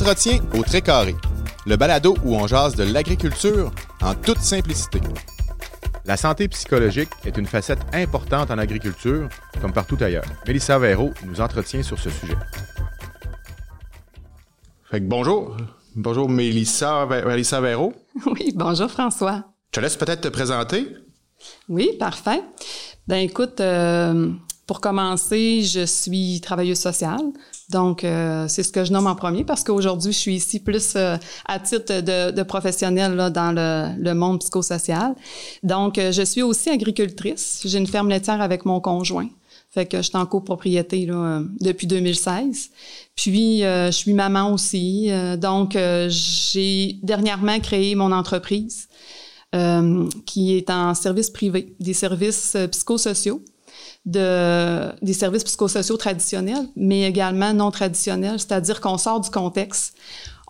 Entretien au très carré. Le balado où on jase de l'agriculture en toute simplicité. La santé psychologique est une facette importante en agriculture, comme partout ailleurs. Mélissa Véro nous entretient sur ce sujet. Fait que bonjour. Bonjour Mélissa, Mélissa Véro. Oui, bonjour François. Je te laisse peut-être te présenter. Oui, parfait. Ben écoute, euh, pour commencer, je suis travailleuse sociale. Donc, euh, c'est ce que je nomme en premier parce qu'aujourd'hui, je suis ici plus euh, à titre de, de professionnel là, dans le, le, monde psychosocial. Donc, euh, je suis aussi agricultrice. J'ai une ferme laitière avec mon conjoint. Fait que je suis en copropriété là, depuis 2016. Puis, je suis maman aussi. donc, j'ai dernièrement créé mon entreprise qui est en service privé, des services psychosociaux de, des services psychosociaux traditionnels, mais également non traditionnels, c'est-à-dire qu'on sort du contexte.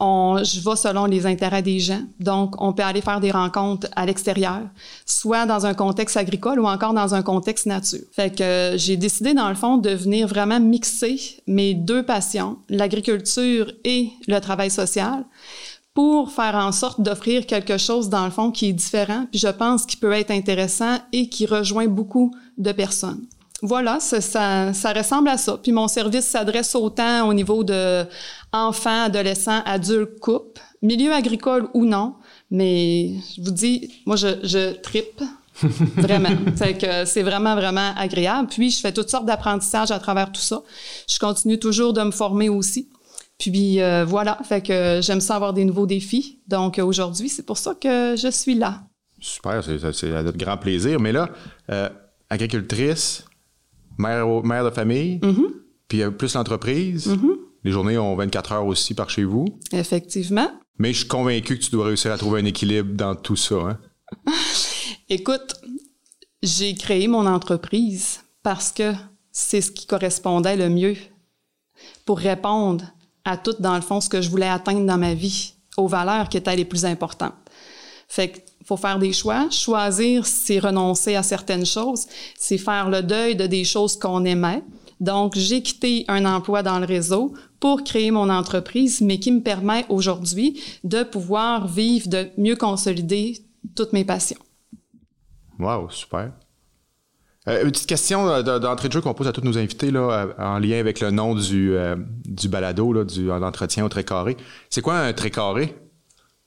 On, je vais selon les intérêts des gens. Donc, on peut aller faire des rencontres à l'extérieur, soit dans un contexte agricole ou encore dans un contexte nature. Fait que j'ai décidé, dans le fond, de venir vraiment mixer mes deux passions, l'agriculture et le travail social, pour faire en sorte d'offrir quelque chose, dans le fond, qui est différent, puis je pense qui peut être intéressant et qui rejoint beaucoup de personnes voilà, ça, ça, ressemble à ça. Puis mon service s'adresse autant au niveau de enfants, adolescents, adultes, couples, milieu agricole ou non. Mais je vous dis, moi, je, je tripe. vraiment. C'est vraiment, vraiment agréable. Puis, je fais toutes sortes d'apprentissages à travers tout ça. Je continue toujours de me former aussi. Puis, euh, voilà. Fait que j'aime ça avoir des nouveaux défis. Donc, aujourd'hui, c'est pour ça que je suis là. Super. C'est à notre grand plaisir. Mais là, euh, agricultrice, mère, de famille, mm-hmm. puis euh, plus l'entreprise. Mm-hmm. Les journées ont 24 heures aussi par chez vous. Effectivement. Mais je suis convaincu que tu dois réussir à trouver un équilibre dans tout ça. Hein? Écoute, j'ai créé mon entreprise parce que c'est ce qui correspondait le mieux pour répondre à tout, dans le fond, ce que je voulais atteindre dans ma vie, aux valeurs qui étaient les plus importantes. Fait que faut faire des choix. Choisir, c'est renoncer à certaines choses, c'est faire le deuil de des choses qu'on aimait. Donc, j'ai quitté un emploi dans le réseau pour créer mon entreprise, mais qui me permet aujourd'hui de pouvoir vivre, de mieux consolider toutes mes passions. Wow, super. Euh, une petite question d'entrée de jeu qu'on pose à tous nos invités là, euh, en lien avec le nom du, euh, du balado, là, du, l'entretien au trait carré. C'est quoi un trait carré?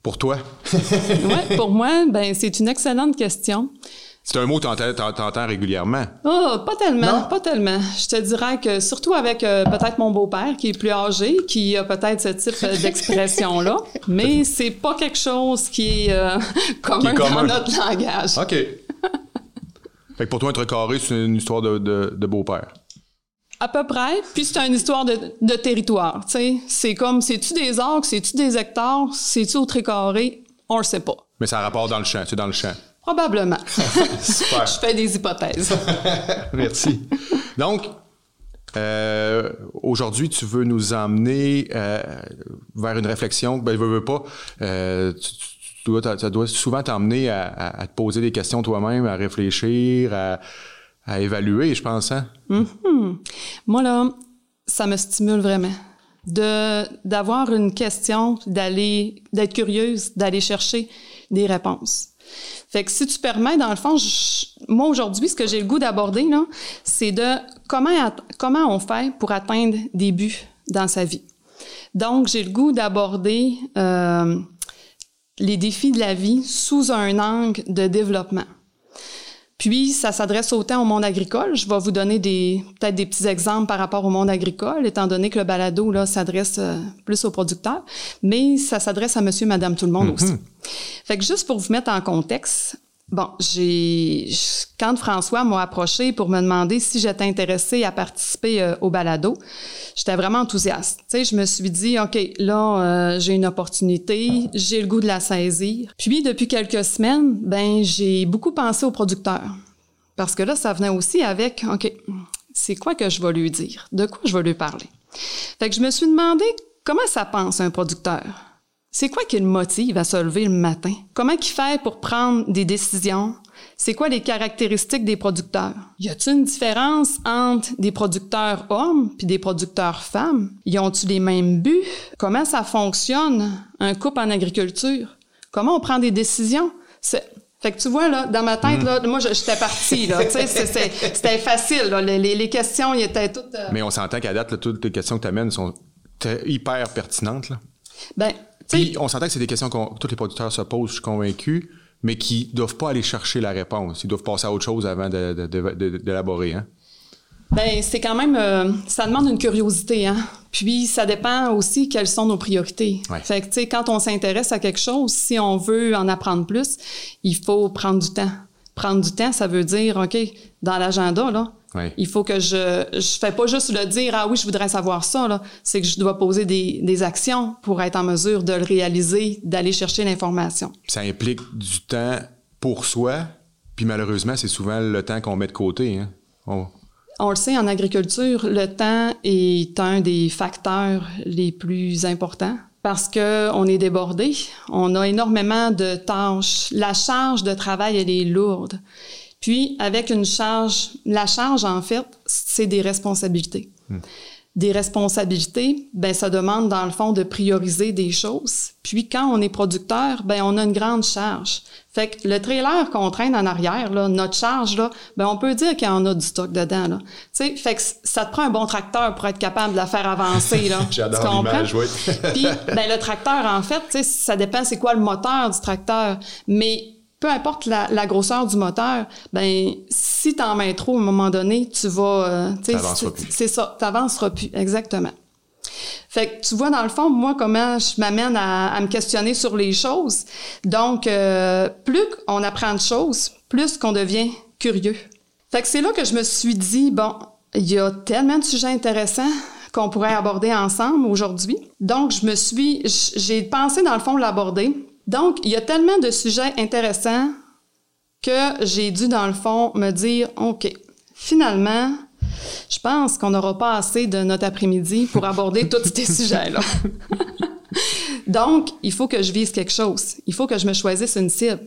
Pour toi? oui, pour moi, ben, c'est une excellente question. C'est un mot que tu entends régulièrement. Oh, pas tellement, pas tellement. Je te dirais que surtout avec euh, peut-être mon beau-père qui est plus âgé, qui a peut-être ce type d'expression-là, mais c'est pas quelque chose qui est euh, commun, dans notre langage. OK. fait que pour toi, être carré, c'est une histoire de, de beau-père. À peu près. Puis c'est une histoire de, de territoire. C'est comme, c'est-tu des arcs, c'est-tu des hectares, c'est-tu au carré? On le sait pas. Mais ça a rapport dans le champ, c'est dans le champ. Probablement. Super. Je fais des hypothèses. Merci. Donc, euh, aujourd'hui, tu veux nous emmener euh, vers une réflexion. Ben, veux, veux pas. Euh, tu, dois, ça doit souvent t'emmener à, à, te poser des questions toi-même, à réfléchir, à, à évaluer, je pense. Hein? Mm-hmm. Moi, là, ça me stimule vraiment. De, d'avoir une question, d'aller, d'être curieuse, d'aller chercher des réponses. Fait que si tu permets, dans le fond, moi aujourd'hui, ce que j'ai le goût d'aborder, là, c'est de comment, comment on fait pour atteindre des buts dans sa vie. Donc, j'ai le goût d'aborder euh, les défis de la vie sous un angle de développement. Puis, ça s'adresse autant au monde agricole. Je vais vous donner des peut-être des petits exemples par rapport au monde agricole, étant donné que le balado là s'adresse euh, plus aux producteurs, mais ça s'adresse à monsieur, madame, tout le monde mm-hmm. aussi. Fait que juste pour vous mettre en contexte, Bon, j'ai quand François m'a approché pour me demander si j'étais intéressée à participer euh, au balado, j'étais vraiment enthousiaste. Tu sais, je me suis dit OK, là euh, j'ai une opportunité, j'ai le goût de la saisir. Puis depuis quelques semaines, ben j'ai beaucoup pensé au producteur parce que là ça venait aussi avec OK, c'est quoi que je vais lui dire, de quoi je vais lui parler? Fait que je me suis demandé comment ça pense un producteur. C'est quoi qui le motive à se lever le matin? Comment il fait pour prendre des décisions, c'est quoi les caractéristiques des producteurs? Y a-t-il une différence entre des producteurs hommes puis des producteurs femmes? Y ont-ils les mêmes buts? Comment ça fonctionne, un couple en agriculture? Comment on prend des décisions? Fait que tu vois, là, dans ma tête, là, moi, j'étais partie, là. tu sais, c'était facile, là. Les, les, questions, ils étaient toutes... Euh, Mais on s'entend qu'à date, là, toutes les questions que tu amènes sont hyper pertinentes, là. Ben, Puis on s'entend que c'est des questions que tous les producteurs se posent, je suis convaincu, mais qui doivent pas aller chercher la réponse. Ils doivent passer à autre chose avant d'élaborer, hein? Ben, c'est quand même, euh, ça demande une curiosité, hein. Puis ça dépend aussi quelles sont nos priorités. Fait que tu sais, quand on s'intéresse à quelque chose, si on veut en apprendre plus, il faut prendre du temps. Prendre du temps, ça veut dire, ok, dans l'agenda là, il faut que je, je fais pas juste le dire, ah oui, je voudrais savoir ça là. C'est que je dois poser des, des actions pour être en mesure de le réaliser, d'aller chercher l'information. Ça implique du temps pour soi, puis malheureusement, c'est souvent le temps qu'on met de côté. Hein? On le sait, en agriculture, le temps est un des facteurs les plus importants parce qu'on est débordé. On a énormément de tâches. La charge de travail, elle est lourde. Puis, avec une charge, la charge, en fait, c'est des responsabilités. Hmm des responsabilités, ben ça demande dans le fond de prioriser des choses. Puis quand on est producteur, ben on a une grande charge. Fait que le trailer qu'on traîne en arrière, là, notre charge, là, ben on peut dire qu'il y en a du stock dedans. Là. sais, fait que ça te prend un bon tracteur pour être capable de la faire avancer. Là. J'adore l'image, oui. Puis ben, le tracteur, en fait, ça dépend c'est quoi le moteur du tracteur. Mais peu importe la, la, grosseur du moteur, ben si t'en mets trop à un moment donné, tu vas, euh, plus. C'est ça, t'avanceras plus, exactement. Fait que tu vois dans le fond moi comment je m'amène à, à, me questionner sur les choses. Donc euh, plus qu'on apprend de choses, plus qu'on devient curieux. Fait que c'est là que je me suis dit bon, il y a tellement de sujets intéressants qu'on pourrait aborder ensemble aujourd'hui. Donc je me suis j'ai pensé dans le fond l'aborder donc, il y a tellement de sujets intéressants que j'ai dû, dans le fond, me dire, OK, finalement, je pense qu'on n'aura pas assez de notre après-midi pour aborder tous ces sujets-là. Donc, il faut que je vise quelque chose. Il faut que je me choisisse une cible.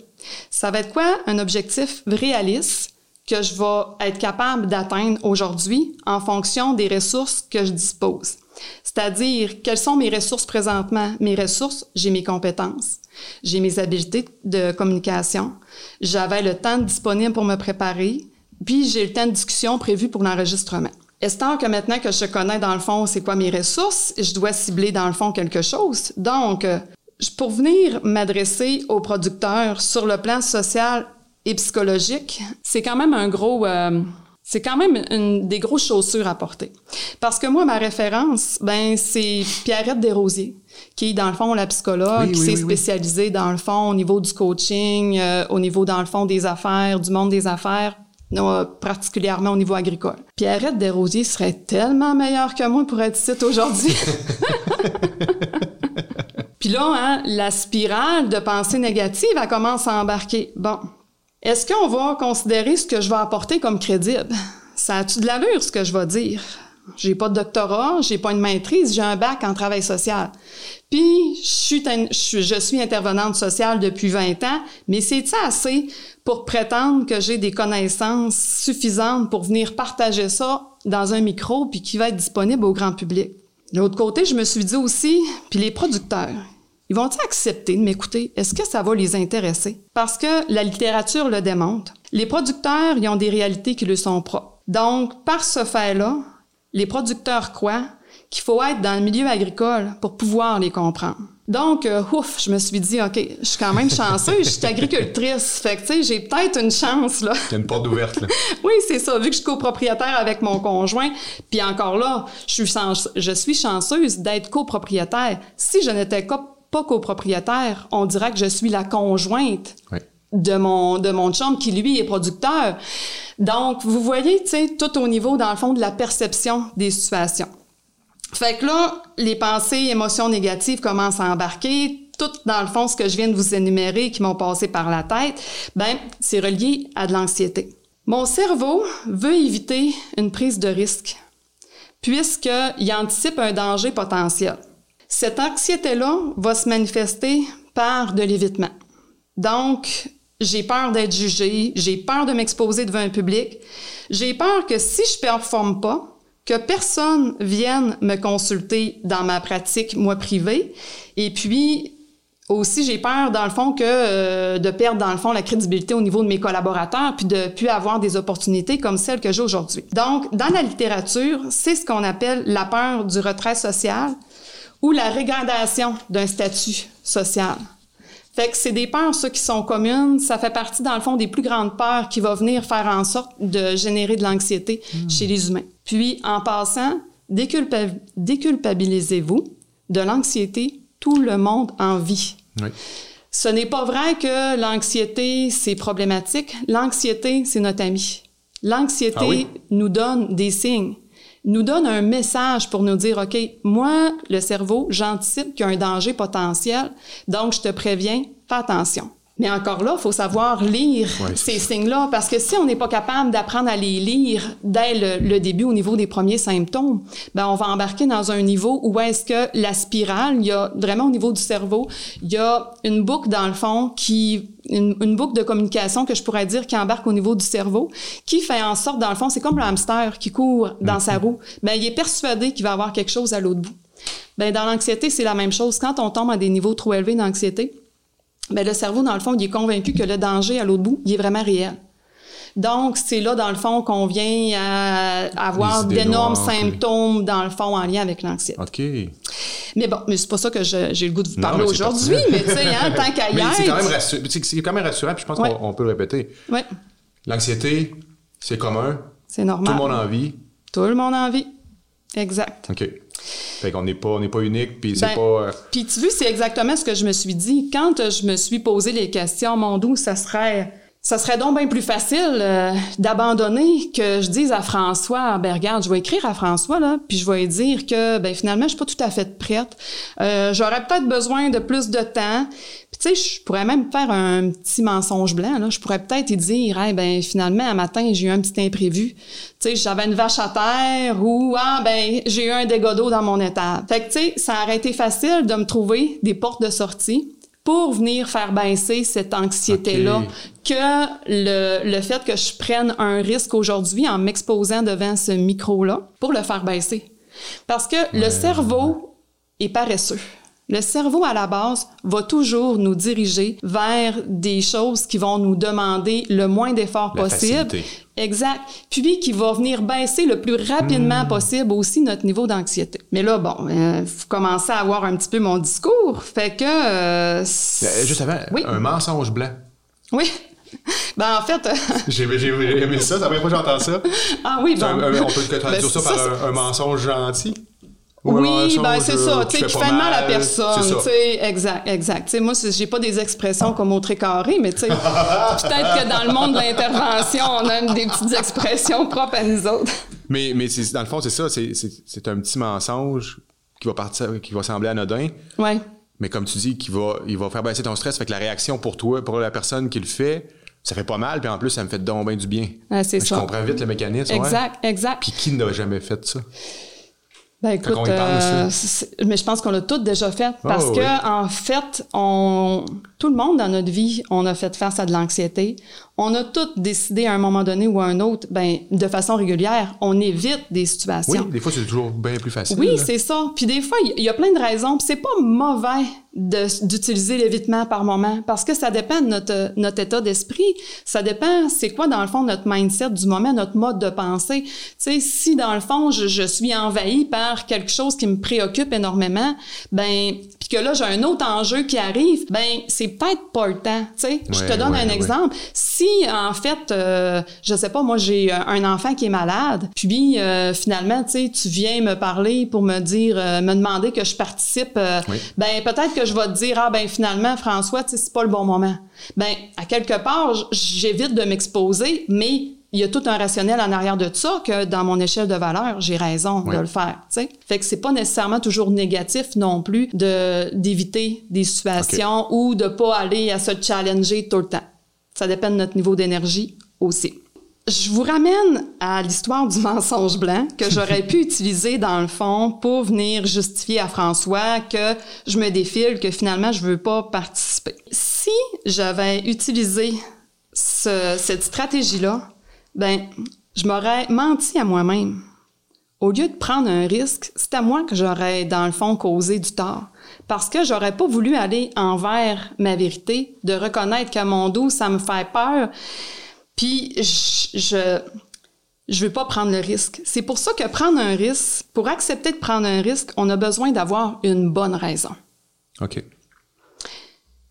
Ça va être quoi? Un objectif réaliste que je vais être capable d'atteindre aujourd'hui en fonction des ressources que je dispose? C'est-à-dire, quelles sont mes ressources présentement? Mes ressources, j'ai mes compétences. J'ai mes habiletés de communication. J'avais le temps disponible pour me préparer. Puis j'ai le temps de discussion prévu pour l'enregistrement. Est-ce que maintenant que je connais dans le fond c'est quoi mes ressources, je dois cibler dans le fond quelque chose. Donc, pour venir m'adresser aux producteurs sur le plan social et psychologique, c'est quand même un gros... Euh, c'est quand même une des grosses chaussures à porter. Parce que moi, ma référence, ben, c'est Pierrette Desrosiers, qui est, dans le fond, la psychologue, qui s'est spécialisée, dans le fond, au niveau du coaching, euh, au niveau, dans le fond, des affaires, du monde des affaires, euh, particulièrement au niveau agricole. Pierrette Desrosiers serait tellement meilleure que moi pour être ici aujourd'hui. Puis là, hein, la spirale de pensée négative, elle commence à embarquer. Bon, est-ce qu'on va considérer ce que je vais apporter comme crédible? Ça a-tu de l'allure, ce que je vais dire? J'ai pas de doctorat, j'ai pas une maîtrise, j'ai un bac en travail social. Puis, je suis, intervenante sociale depuis 20 ans, mais c'est assez pour prétendre que j'ai des connaissances suffisantes pour venir partager ça dans un micro puis qui va être disponible au grand public? De l'autre côté, je me suis dit aussi, puis les producteurs, ils vont-ils accepter de m'écouter? Est-ce que ça va les intéresser? Parce que la littérature le démontre. Les producteurs, ils ont des réalités qui leur sont propres. Donc, par ce fait-là, les producteurs croient qu'il faut être dans le milieu agricole pour pouvoir les comprendre. Donc, euh, ouf, je me suis dit, OK, je suis quand même chanceuse, je suis agricultrice. Fait que, tu sais, j'ai peut-être une chance, là. A une porte ouverte, là. oui, c'est ça. Vu que je suis copropriétaire avec mon conjoint, puis encore là, je suis, je suis chanceuse d'être copropriétaire. Si je n'étais pas pas copropriétaire, on dirait que je suis la conjointe de mon de mon chum qui lui est producteur. Donc vous voyez, tu sais, tout au niveau dans le fond de la perception des situations. Fait que là, les pensées, émotions négatives commencent à embarquer. Tout dans le fond, ce que je viens de vous énumérer qui m'ont passé par la tête, ben c'est relié à de l'anxiété. Mon cerveau veut éviter une prise de risque puisqu'il anticipe un danger potentiel. Cette anxiété-là va se manifester par de l'évitement. Donc, j'ai peur d'être jugé, j'ai peur de m'exposer devant un public, j'ai peur que si je performe pas, que personne vienne me consulter dans ma pratique, moi, privée. Et puis, aussi, j'ai peur, dans le fond, que euh, de perdre, dans le fond, la crédibilité au niveau de mes collaborateurs, puis de plus avoir des opportunités comme celles que j'ai aujourd'hui. Donc, dans la littérature, c'est ce qu'on appelle la peur du retrait social ou la régradation d'un statut social. Fait que c'est des peurs, ceux qui sont communes. Ça fait partie, dans le fond, des plus grandes peurs qui vont venir faire en sorte de générer de l'anxiété hmm. chez les humains. Puis, en passant, déculpabilisez-vous de l'anxiété. Tout le monde en vit. Ce n'est pas vrai que l'anxiété, c'est problématique. L'anxiété, c'est notre ami. L'anxiété ah nous donne des signes nous donne un message pour nous dire, OK, moi, le cerveau, j'anticipe qu'il y a un danger potentiel, donc je te préviens, fais attention. Mais encore là, il faut savoir lire ces signes-là, parce que si on n'est pas capable d'apprendre à les lire dès le, début, au niveau des premiers symptômes, ben on va embarquer dans un niveau où est-ce que la spirale, il y a vraiment au niveau du cerveau, il y a une boucle dans le fond qui une, boucle de communication que je pourrais dire qui embarque au niveau du cerveau, qui fait en sorte, dans le fond, c'est comme le hamster qui court dans sa mm-hmm. roue. Ben, il est persuadé qu'il va avoir quelque chose à l'autre bout. Ben, dans l'anxiété, c'est la même chose. Quand on tombe à des niveaux trop élevés d'anxiété, ben, le cerveau, dans le fond, il est convaincu que le danger à l'autre bout, il est vraiment réel. Donc, c'est là, dans le fond, qu'on vient à avoir d'énormes symptômes, dans le fond, en lien avec l'anxiété. OK. Mais bon, mais c'est pas ça que j'ai le goût de vous parler aujourd'hui, mais tu sais, hein, tant qu'à y être... C'est quand, même rassurant, c'est quand même rassurant, puis je pense qu'on peut le répéter. Oui. L'anxiété, c'est commun. C'est normal. Tout le monde en vit. Tout le monde en vit. Exact. OK. Fait qu'on n'est pas, pas unique, puis c'est ben, pas... Euh, puis tu vois, c'est exactement ce que je me suis dit. Quand je me suis posé les questions, mon doux, ça serait ça serait donc bien plus facile euh, d'abandonner que je dise à François, ben regarde, je vais écrire à François là, puis je vais lui dire que ben finalement je suis pas tout à fait prête. Euh, J'aurais peut-être besoin de plus de temps. Puis tu sais, je pourrais même faire un petit mensonge blanc là. Je pourrais peut-être lui dire, ben finalement un matin j'ai eu un petit imprévu. Tu sais, j'avais une vache à terre ou ah ben j'ai eu un dégât d'eau dans mon état. Fait que tu sais, ça aurait été facile de me trouver des portes de sortie pour venir faire baisser cette anxiété-là, que le, le fait que je prenne un risque aujourd'hui en m'exposant devant ce micro-là pour le faire baisser. Parce que le cerveau est paresseux. Le cerveau, à la base, va toujours nous diriger vers des choses qui vont nous demander le moins d'efforts possible. Exact. Puis qui va venir baisser le plus rapidement hmm. possible aussi notre niveau d'anxiété. Mais là, bon, il euh, faut commencer à avoir un petit peu mon discours. Fait que... Euh, euh juste avant, un mensonge blanc. Oui. Ben, en fait. j'ai aimé ça, ça fait pas que j'entends ça. Ah oui, bon. on peut traduire ben, ça, par un, mensonge gentil oui, ben c'est ça, tu sais, qui fait mal à personne, tu sais, exact, exact. Moi, j'ai pas des expressions comme au très carré, mais tu sais, peut-être que dans le monde de l'intervention, on a des petites expressions propres à nous autres. Mais, mais dans le fond, c'est ça, c'est un petit mensonge qui va partir, qui va sembler anodin. Ouais. Mais comme tu dis, qui va, il va faire baisser ton stress, fait que la réaction pour toi, pour la personne qui le fait, ça fait pas mal, puis en plus, ça me fait donc bien du bien. Ah, c'est ça. Je comprends vite le mécanisme. Exact, exact. Puis qui n'a jamais fait ça? Ben écoute, euh, mais je pense qu'on l'a tout déjà fait ah, parce que en fait, on tout le monde dans notre vie, on a fait face à de l'anxiété. On a tous décidé à un moment donné ou à un autre, ben de façon régulière, on évite des situations. Oui, des fois c'est toujours bien plus facile. Oui, c'est ça. Puis des fois, il y, a plein de raisons. Puis c'est pas mauvais d'utiliser l'évitement par moment parce que ça dépend de notre, notre état d'esprit. Ça dépend, c'est quoi dans le fond notre mindset du moment, notre mode de pensée. Tu sais, si dans le fond je, je suis envahi par quelque chose qui me préoccupe énormément, ben puis que là j'ai un autre enjeu qui arrive, ben c'est peut-être pas le temps. Tu sais, je te donne un exemple. Si en fait, euh, je sais pas, moi j'ai un enfant qui est malade, puis euh, finalement, tu sais, tu viens me parler pour me dire, euh, me demander que je participe, ben peut-être que je vais te dire ah ben finalement François, c'est pas le bon moment. Ben à quelque part, j'évite de m'exposer, mais il y a tout un rationnel en arrière de ça que dans mon échelle de valeur, j'ai raison de le faire. sais. Fait que c'est pas nécessairement toujours négatif non plus de d'éviter des situations ou de pas aller à se challenger tout le temps. Ça dépend de notre niveau d'énergie aussi. je vous ramène à l'histoire du mensonge blanc que j'aurais pu utiliser dans le fond pour venir justifier à François que je me défile, que finalement je veux pas participer. Si j'avais utilisé cette stratégie-là, ben, je m'aurais menti à moi-même. Au lieu de prendre un risque, c'est à moi que j'aurais, dans le fond, causé du tort. Parce que j'aurais pas voulu aller envers ma vérité, de reconnaître que mon dos, ça me fait peur. Puis je, je, je veux pas prendre le risque. C'est pour ça que prendre un risque, pour accepter de prendre un risque, on a besoin d'avoir une bonne raison. OK.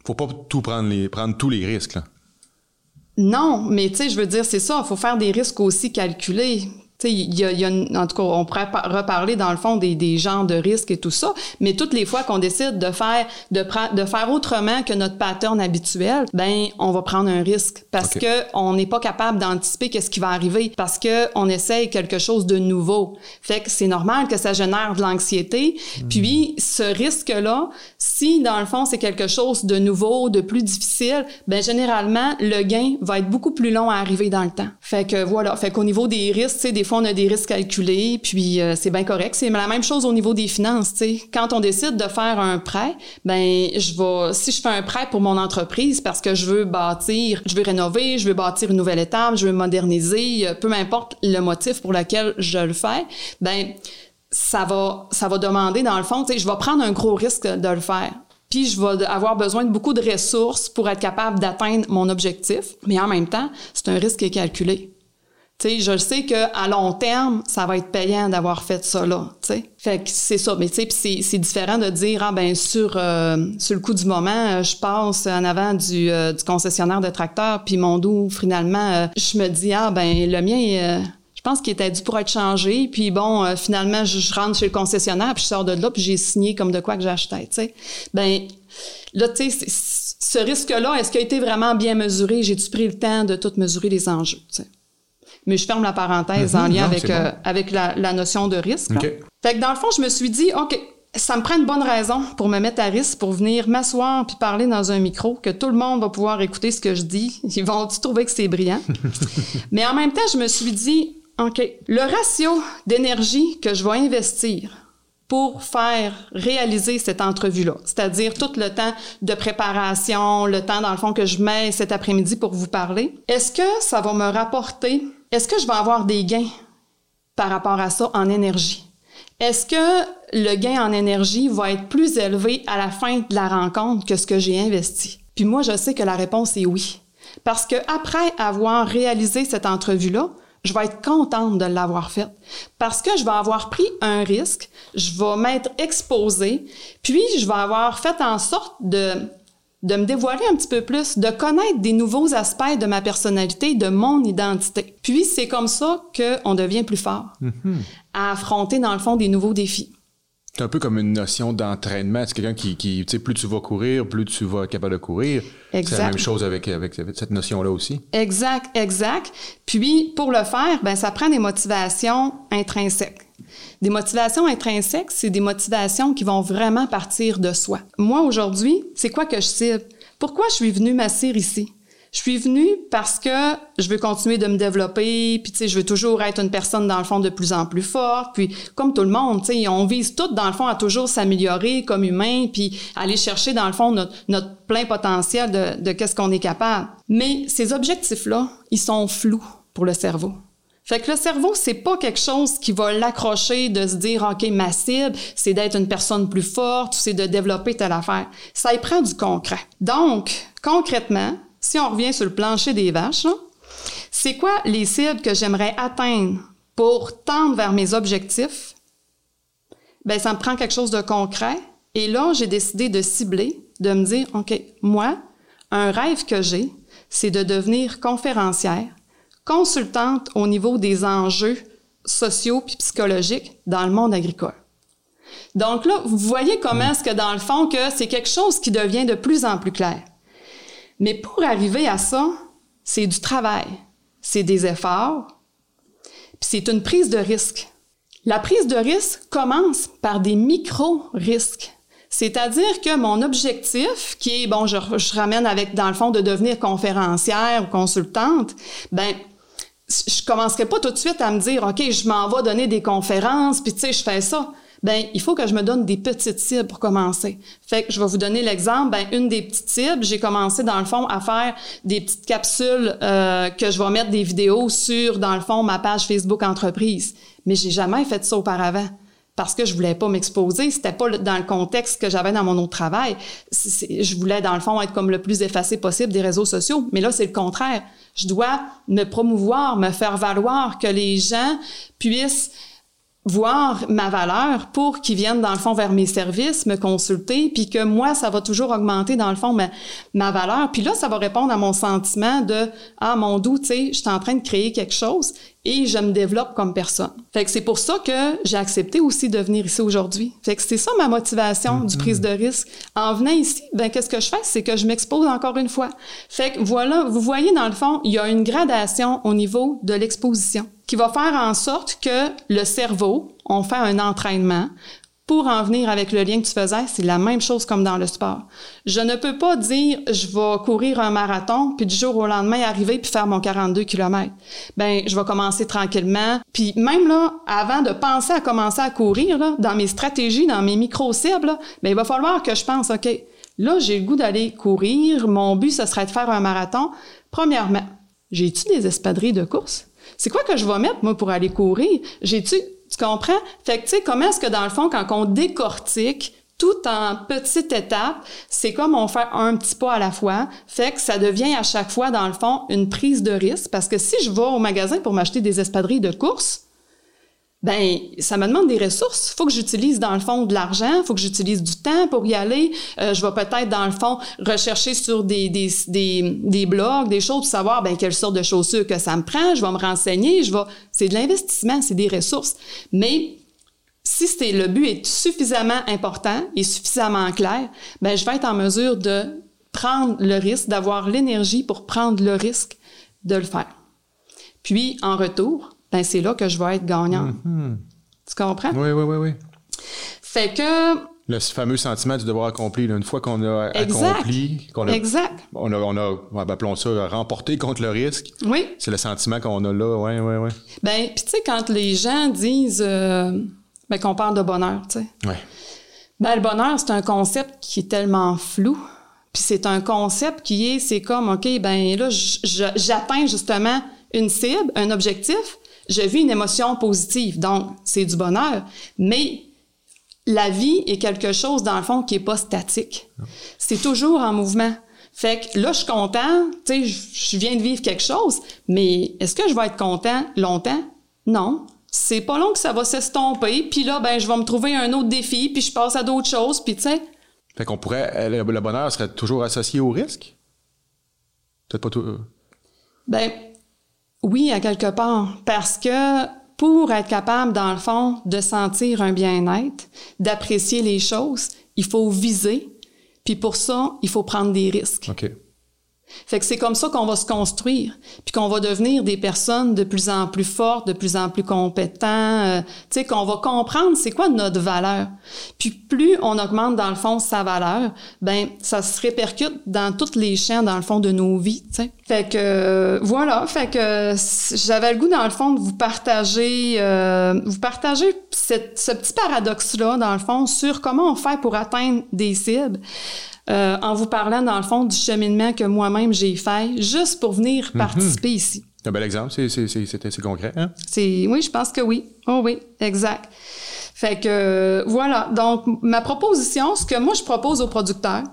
Faut pas tout prendre les, prendre tous les risques, là. Non, mais tu sais, je veux dire, c'est ça, il faut faire des risques aussi calculés. Il y a, y a en tout cas, on pourrait reparler dans le fond des, des genres de risques et tout ça, mais toutes les fois qu'on décide de faire de, de faire autrement que notre pattern habituel, ben on va prendre un risque parce qu'on que on n'est pas capable d'anticiper qu'est-ce qui va arriver parce que on essaye quelque chose de nouveau. Fait que c'est normal que ça génère de l'anxiété. Hmm. Puis ce risque-là, si dans le fond c'est quelque chose de nouveau, de plus difficile, ben généralement le gain va être beaucoup plus long à arriver dans le temps. Fait que voilà, fait qu'au niveau des risques, tu sais, des fois on a des risques calculés, puis euh, c'est bien correct. C'est la même chose au niveau des finances. sais. Quand on décide de faire un prêt, ben je vais, si je fais un prêt pour mon entreprise parce que je veux bâtir, je veux rénover, je veux bâtir une nouvelle étape, je veux moderniser, euh, peu importe le motif pour lequel je le fais, ben ça va, ça va demander dans le fond, je vais prendre un gros risque de le faire puis je vais avoir besoin de beaucoup de ressources pour être capable d'atteindre mon objectif. Mais en même temps, c'est un risque qui est calculé je sais qu'à long terme, ça va être payant d'avoir fait ça là. Fait que c'est ça. Mais c'est différent de dire, ah ben sur, euh, sur le coup du moment, euh, je passe en avant du, euh, du concessionnaire de tracteur, puis mon dos, finalement, je me dis, ah ben le mien, je pense qu'il était dû pour être changé. Puis bon, finalement, je, rentre chez le concessionnaire, puis je sors de là, puis j'ai signé comme de quoi que j'achetais. Ben là, tu sais, ce risque-là, est-ce qu'il a été vraiment bien mesuré? J'ai-tu pris le temps de tout mesurer les enjeux? Mais je ferme la parenthèse en mhm. lien avec, euh, avec la, la, notion de risque. Fait que dans le fond, je me suis dit, OK, ça me prend une bonne raison pour me mettre à risque, pour venir m'asseoir puis parler dans un micro, que tout le monde va pouvoir écouter ce que je dis. Ils vont trouver que c'est brillant? Mais en même temps, je me suis dit, OK, le ratio d'énergie que je vais investir pour faire réaliser cette entrevue-là, c'est-à-dire tout le temps de préparation, le temps dans le fond que je mets cet après-midi pour vous parler, est-ce que ça va me rapporter est-ce que je vais avoir des gains par rapport à ça en énergie? Est-ce que le gain en énergie va être plus élevé à la fin de la rencontre que ce que j'ai investi? Puis moi, je sais que la réponse est oui. Parce que après avoir réalisé cette entrevue-là, je vais être contente de l'avoir faite. Parce que je vais avoir pris un risque, je vais m'être exposée, puis je vais avoir fait en sorte de de me dévoiler un petit peu plus, de connaître des nouveaux aspects de ma personnalité, de mon identité. Puis c'est comme ça qu'on devient plus fort, mm-hmm. à affronter dans le fond des nouveaux défis. C'est un peu comme une notion d'entraînement. C'est quelqu'un qui, qui tu sais, plus tu vas courir, plus tu vas être capable de courir. C'est la même chose avec, avec, cette notion-là aussi. Exact, exact. Puis, pour le faire, ben, ça prend des motivations intrinsèques. Des motivations intrinsèques, c'est des motivations qui vont vraiment partir de soi. Moi, aujourd'hui, c'est quoi que je cible? Pourquoi je suis venue m'asseoir ici? Je suis venue parce que je veux continuer de me développer, puis tu sais, je veux toujours être une personne dans le fond de plus en plus forte, puis comme tout le monde, tu sais, on vise tout dans le fond à toujours s'améliorer comme humain, puis aller chercher dans le fond notre, plein potentiel de, de qu'est-ce qu'on est capable. Mais ces objectifs-là, ils sont flous pour le cerveau. Fait que le cerveau, c'est pas quelque chose qui va l'accrocher de se dire, OK, ma cible, c'est d'être une personne plus forte c'est de développer telle affaire. Ça y prend du concret. Donc, concrètement, si on revient sur le plancher des vaches, c'est quoi les cibles que j'aimerais atteindre pour tendre vers mes objectifs? Ben, ça me prend quelque chose de concret. Et là, j'ai décidé de cibler, de me dire, OK, moi, un rêve que j'ai, c'est de devenir conférencière consultante au niveau des enjeux sociaux puis psychologiques dans le monde agricole. Donc là, vous voyez comment est-ce que dans le fond que c'est quelque chose qui devient de plus en plus clair. Mais pour arriver à ça, c'est du travail, c'est des efforts, puis c'est une prise de risque. La prise de risque commence par des micro-risques. C'est-à-dire que mon objectif, qui est, bon, je, ramène avec, dans le fond, de devenir conférencière ou consultante, ben, je commencerai pas tout de suite à me dire, OK, je m'en vais donner des conférences, puis tu sais, je fais ça. Ben, il faut que je me donne des petites cibles pour commencer. Fait que je vais vous donner l'exemple. Ben, une des petites cibles, j'ai commencé dans le fond à faire des petites capsules euh, que je vais mettre des vidéos sur, dans le fond, ma page Facebook entreprise. Mais j'ai jamais fait ça auparavant parce que je voulais pas m'exposer. C'était pas dans le contexte que j'avais dans mon autre travail. je voulais, dans le fond, être comme le plus effacé possible des réseaux sociaux. Mais là, c'est le contraire. Je dois me promouvoir, me faire valoir, que les gens puissent voir ma valeur pour qu'ils viennent dans le fond vers mes services, me consulter, puis que moi ça va toujours augmenter dans le fond ma, ma valeur. Puis là ça va répondre à mon sentiment de ah mon doux, tu sais, je suis en train de créer quelque chose et je me développe comme personne. Fait que c'est pour ça que j'ai accepté aussi de venir ici aujourd'hui. Fait que c'est ça ma motivation du prise de risque. En venant ici, ben qu'est-ce que je fais, c'est que je m'expose encore une fois. Fait que voilà, vous voyez dans le fond, il y a une gradation au niveau de l'exposition qui va faire en sorte que le cerveau, on fait un entraînement pour en venir avec le lien que tu faisais, c'est la même chose comme dans le sport. Je ne peux pas dire je vais courir un marathon puis du jour au lendemain arriver puis faire mon 42 km. Ben je vais commencer tranquillement. Puis même là avant de penser à commencer à courir là, dans mes stratégies, dans mes micro cibles, ben il va falloir que je pense OK, là j'ai le goût d'aller courir, mon but ce serait de faire un marathon. Premièrement, j'ai-tu des espadrilles de course? C'est quoi que je vais mettre, moi, pour aller courir? J'ai-tu, tu comprends? Fait que, tu sais, comment est-ce que, dans le fond, quand on décortique tout en petites étapes, c'est comme on fait un petit pas à la fois. Fait que ça devient à chaque fois, dans le fond, une prise de risque. Parce que si je vais au magasin pour m'acheter des espadrilles de course, ben ça me demande des ressources. faut que j'utilise dans le fond de l'argent, faut que j'utilise du temps pour y aller. Euh, je vais peut-être dans le fond rechercher sur des, des, des, des, blogs, des choses pour savoir ben quelle sorte de chaussures que ça me prend. Je vais me renseigner. Je vais. C'est de l'investissement, c'est des ressources. Mais si c'est le but est suffisamment important et suffisamment clair, ben je vais être en mesure de prendre le risque, d'avoir l'énergie pour prendre le risque de le faire. Puis en retour, ben c'est là que je vais être gagnant. Mm-hmm. Tu comprends? Oui, oui, oui, oui. Fait que. Le fameux sentiment du devoir accompli, une fois qu'on a accompli, qu'on a, exact. on a, on a, appelons ça, remporté contre le risque. Oui. C'est le sentiment qu'on a là, oui, oui, oui. Ben, puis tu sais, quand les gens disent, euh, ben, qu'on parle de bonheur, tu sais. Oui. Ben, le bonheur, c'est un concept qui est tellement flou. Puis c'est un concept qui est, c'est comme, OK, ben là, j'atteins justement une cible, un objectif, je vis une émotion positive, donc c'est du bonheur. Mais la vie est quelque chose, dans le fond, qui est pas statique. C'est toujours en mouvement. Fait que là, je suis content, tu sais, je viens de vivre quelque chose, mais est-ce que je vais être content longtemps? Non. C'est pas long que ça va s'estomper, puis là, ben, je vais me trouver un autre défi, puis je passe à d'autres choses, puis tu sais. Fait qu'on pourrait, le bonheur serait toujours associé au risque? Peut-être pas tout. Euh. Ben, oui, à quelque part, parce que pour être capable, dans le fond, de sentir un bien-être, d'apprécier les choses, il faut viser, puis pour ça, il faut prendre des risques. Fait que c'est comme ça qu'on va se construire, puis qu'on va devenir des personnes de plus en plus fortes, de plus en plus compétents, euh, tu sais, qu'on va comprendre c'est quoi notre valeur. Puis plus on augmente dans le fond sa valeur, ben ça se répercute dans tous les champs dans le fond de nos vies, tu sais. Fait que euh, voilà, fait que j'avais le goût dans le fond de vous partager, euh, vous partager ce petit paradoxe là dans le fond sur comment on fait pour atteindre des cibles. Euh, en vous parlant, dans le fond, du cheminement que moi-même j'ai fait, juste pour venir mhm. participer ici. Un bel exemple, c'est assez concret. Hein? Oui, je pense que oui. Oh oui, exact. Fait que voilà. Donc, ma proposition, ce que moi je propose aux producteurs,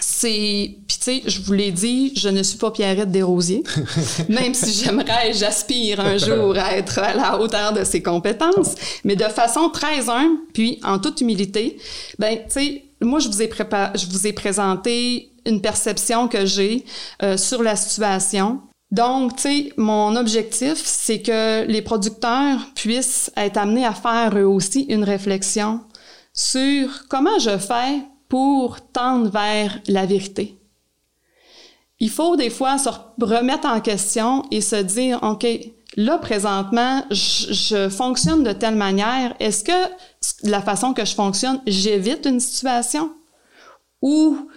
c'est, puis tu sais, je vous l'ai dit, je ne suis pas Pierrette Desrosiers, même si j'aimerais, j'aspire un jour à être à la hauteur de ses compétences, mais de façon très humble, puis en toute humilité, ben tu sais, moi, je vous ai, présenté une perception que j'ai euh, sur la situation. Donc, tu sais, mon objectif, c'est que les producteurs puissent être amenés à faire eux aussi une réflexion sur comment je fais pour tendre vers la vérité. Il faut des fois se remettre en question et se dire, OK, là, présentement, je, fonctionne de telle manière. Est-ce que la façon que je fonctionne, j'évite une situation? Ou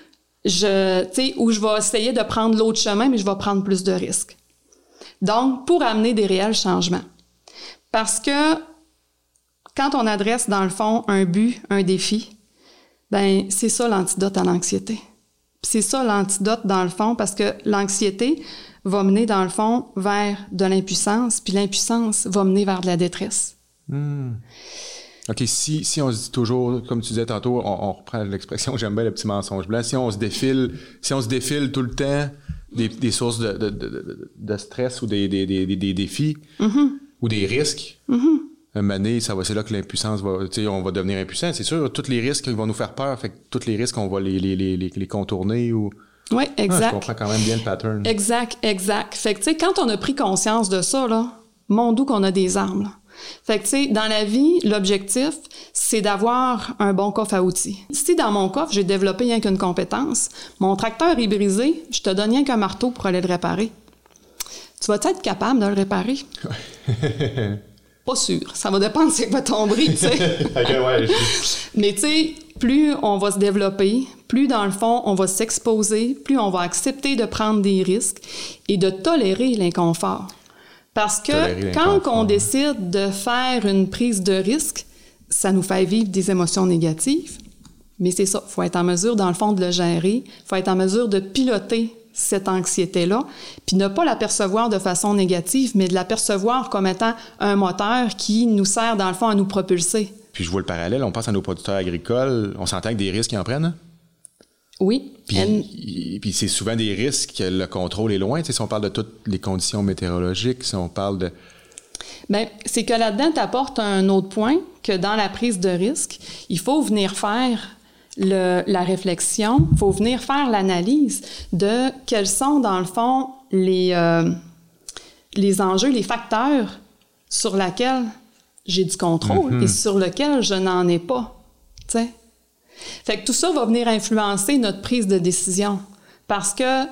je, ou je vais essayer de prendre l'autre chemin, mais je vais prendre plus de risques? Donc, pour amener des réels changements. Parce que quand on adresse, dans le fond, un but, un défi, ben c'est ça l'antidote à l'anxiété. C'est ça l'antidote, dans le fond, parce que l'anxiété va mener, dans le fond, vers de l'impuissance, puis l'impuissance va mener vers de la détresse. Hmm. OK, si, si on se dit toujours, comme tu disais tantôt, on, reprend l'expression, j'aime bien le petit mensonge blanc, si on se défile, si on se défile tout le temps des, des sources de, de, de, de, stress ou des, des, des, des défis mm-hmm. ou des risques, mm-hmm. un moment ça va, c'est là que l'impuissance va, tu sais, on va devenir impuissant, c'est sûr, tous les risques vont nous faire peur, fait que tous les risques, on va les, les, les, les contourner ou... Oui, exact. Ah, je comprends quand même bien le pattern. Exact, exact. Fait que, tu sais, quand on a pris conscience de ça, là, mon doux qu'on a des armes, là. Fait que, tu sais, dans la vie, l'objectif, c'est d'avoir un bon coffre à outils. Si dans mon coffre, j'ai développé rien qu'une compétence, mon tracteur est brisé, je te donne rien qu'un marteau pour aller le réparer. Tu vas être capable de le réparer? Pas sûr. Ça va dépendre c'est quoi ton bris, tu sais. Mais tu sais, plus on va se développer, plus dans le fond, on va s'exposer, plus on va accepter de prendre des risques et de tolérer l'inconfort. Parce que quand on décide de faire une prise de risque, ça nous fait vivre des émotions négatives. Mais c'est ça, il faut être en mesure, dans le fond, de le gérer. Il faut être en mesure de piloter cette anxiété-là, puis ne pas la percevoir de façon négative, mais de la percevoir comme étant un moteur qui nous sert, dans le fond, à nous propulser. Puis je vois le parallèle, on pense à nos producteurs agricoles, on s'entend que des risques qu'ils en prennent? Oui. Puis, puis c'est souvent des risques, le contrôle est loin. Tu sais, si on parle de toutes les conditions météorologiques, si on parle de... Bien, c'est que là-dedans, tu apportes un autre point, que dans la prise de risque, il faut venir faire le, la réflexion, il faut venir faire l'analyse de quels sont, dans le fond, les, euh, les enjeux, les facteurs sur lesquels j'ai du contrôle Mhm. et sur lesquels je n'en ai pas. Tu sais? Fait que tout ça va venir influencer notre prise de décision. Parce que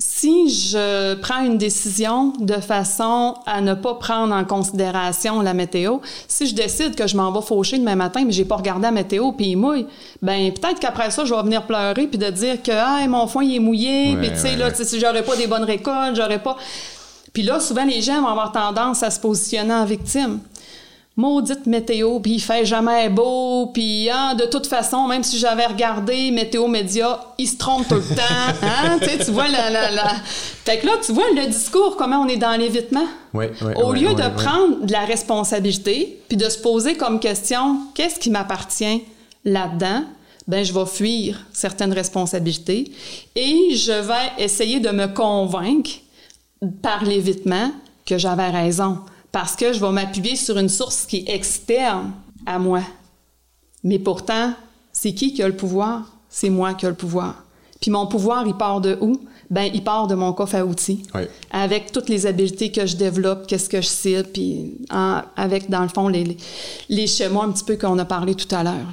si je prends une décision de façon à ne pas prendre en considération la météo, si je décide que je m'en vais faucher demain matin, mais j'ai pas regardé la météo puis il mouille, ben peut-être qu'après ça, je vais venir pleurer puis de dire que ah, mon foin il est mouillé, Ouais, puis tu sais ouais, là, si j'aurais pas des bonnes récoltes, j'aurais pas. Puis là, souvent les gens vont avoir tendance à se positionner en victime maudite météo, puis il fait jamais beau, puis hein, de toute façon, même si j'avais regardé Météo Média, il se trompe tout le temps. Hein? tu, vois la, la, la... Fait que là, tu vois le discours, comment on est dans l'évitement. Oui, oui, Au oui, lieu de prendre de la responsabilité, puis de se poser comme question, qu'est-ce qui m'appartient là-dedans? Ben, je vais fuir certaines responsabilités et je vais essayer de me convaincre par l'évitement que j'avais raison. Parce que je vais m'appuyer sur une source qui est externe à moi. Mais pourtant, c'est qui qui a le pouvoir? C'est moi qui a le pouvoir. Puis mon pouvoir, il part de où? Ben, il part de mon coffre à outils. Oui. Avec toutes les habiletés que je développe, qu'est-ce que je cite, puis en- avec, dans le fond, les, les, les schémas un petit peu qu'on a parlé tout à l'heure.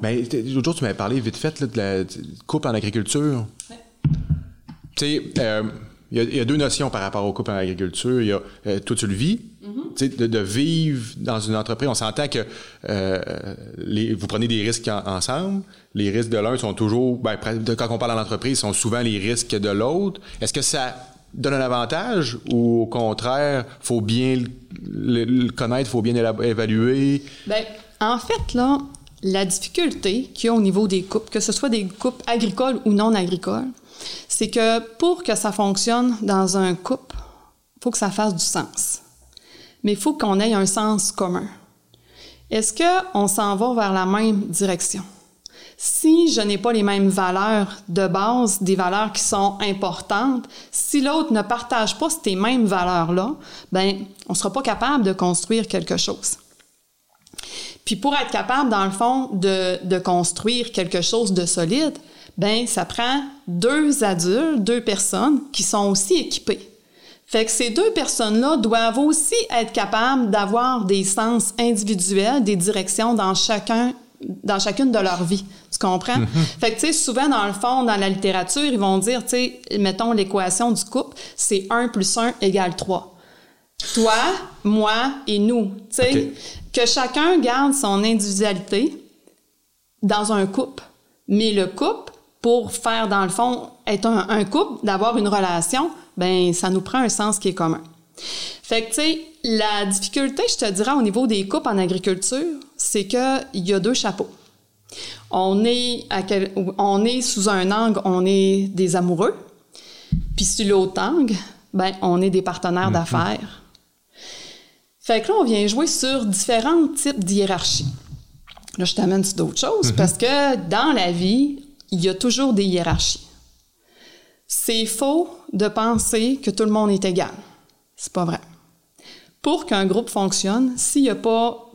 Ben, l'autre jour, tu m'avais parlé vite fait là, de la coupe en agriculture. Tu sais, euh, il y, a- il y a deux notions par rapport aux coupes en agriculture. Il y a, euh, toi, tu le vis. Sais, de, de vivre dans une entreprise, on s'entend que euh, les, vous prenez des risques en- ensemble. Les risques de l'un sont toujours, ben, quand on parle en entreprise, sont souvent les risques de l'autre. Est-ce que ça donne un avantage ou au contraire, faut bien le, le- connaître, faut bien évaluer? Ben, en fait, là, la difficulté qu'il y a au niveau des coupes, que ce soit des coupes agricoles ou non agricoles, c'est que pour que ça fonctionne dans un couple, faut que ça fasse du sens. Mais il faut qu'on ait un sens commun. Est-ce qu'on s'en va vers la même direction? Si je n'ai pas les mêmes valeurs de base, des valeurs qui sont importantes, si l'autre ne partage pas ces mêmes valeurs-là, ben, on ne sera pas capable de construire quelque chose. Puis pour être capable, dans le fond, de, de construire quelque chose de solide, ben ça prend deux adultes, deux personnes qui sont aussi équipées. Fait que ces deux personnes-là doivent aussi être capables d'avoir des sens individuels, des directions dans chacun dans chacune de leur vie. Tu comprends? Fait que, tu sais, souvent, dans le fond, dans la littérature, ils vont dire, tu sais, mettons l'équation du couple, c'est 1 plus 1 égale 3. Toi, moi et nous. Tu sais, que chacun garde son individualité dans un couple. Mais le couple, pour faire, dans le fond, être un, un couple, d'avoir une relation, ben ça nous prend un sens qui est commun. Fait que, tu sais, la difficulté, je te dirais, au niveau des coupes en agriculture, c'est qu'il y a deux chapeaux. On est, à on est sous un angle, on est des amoureux, puis sur l'autre angle, ben, on est des partenaires mm-hmm. d'affaires. Fait que là, on vient jouer sur différents types d'hiérarchie. Là, je t'amène sur d'autres choses mm-hmm. parce que dans la vie, il y a toujours des hiérarchies. C'est faux de penser que tout le monde est égal. C'est pas vrai. Pour qu'un groupe fonctionne, s'il n'y a pas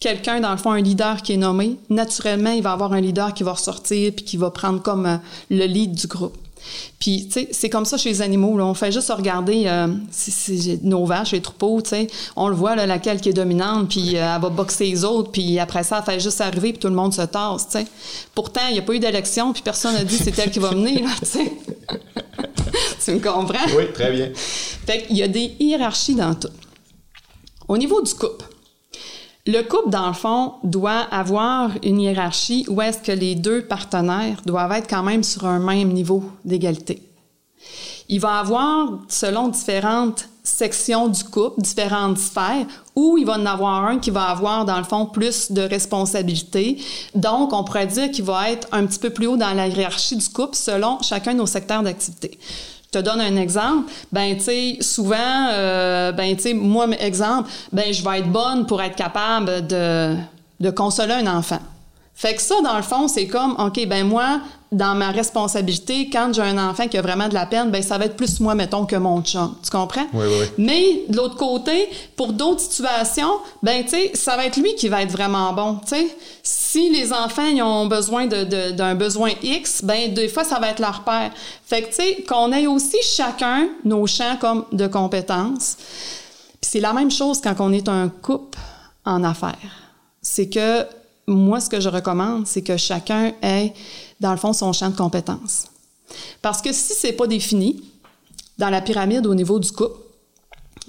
quelqu'un, dans le fond, un leader qui est nommé, naturellement, il va avoir un leader qui va ressortir puis qui va prendre comme euh, le lead du groupe. Puis, tu sais, c'est comme ça chez les animaux. Là. On fait juste regarder euh, nos vaches, les troupeaux, tu sais. On le voit, là, laquelle qui est dominante, puis euh, elle va boxer les autres, puis après ça, elle fait juste arriver, puis tout le monde se tasse, tu sais. Pourtant, il n'y a pas eu d'élection, puis personne n'a dit c'est elle qui va mener, là, tu sais. tu me comprends? Oui, très bien. Fait qu'il y a des hiérarchies dans tout. Au niveau du couple, le couple, dans le fond, doit avoir une hiérarchie où est-ce que les deux partenaires doivent être quand même sur un même niveau d'égalité. Il va avoir, selon différentes sections du couple, différentes sphères, où il va en avoir un qui va avoir, dans le fond, plus de responsabilités. Donc, on pourrait dire qu'il va être un petit peu plus haut dans la hiérarchie du couple selon chacun de nos secteurs d'activité te donne un exemple, ben tu sais souvent euh, ben tu sais moi exemple, ben je vais être bonne pour être capable de de consoler un enfant. Fait que ça dans le fond, c'est comme OK, ben moi dans ma responsabilité, quand j'ai un enfant qui a vraiment de la peine, ben ça va être plus moi, mettons, que mon chum. Tu comprends? Oui, oui, oui. Mais de l'autre côté, pour d'autres situations, ben tu sais, ça va être lui qui va être vraiment bon. Tu sais, si les enfants ils ont besoin de, d'un besoin X, ben des fois ça va être leur père. Fait que tu sais, qu'on ait aussi chacun nos champs comme de compétences. Puis c'est la même chose quand on est un couple en affaires. C'est que moi, ce que je recommande, c'est que chacun ait dans le fond, son champ de compétences. Parce que si c'est pas défini dans la pyramide au niveau du couple,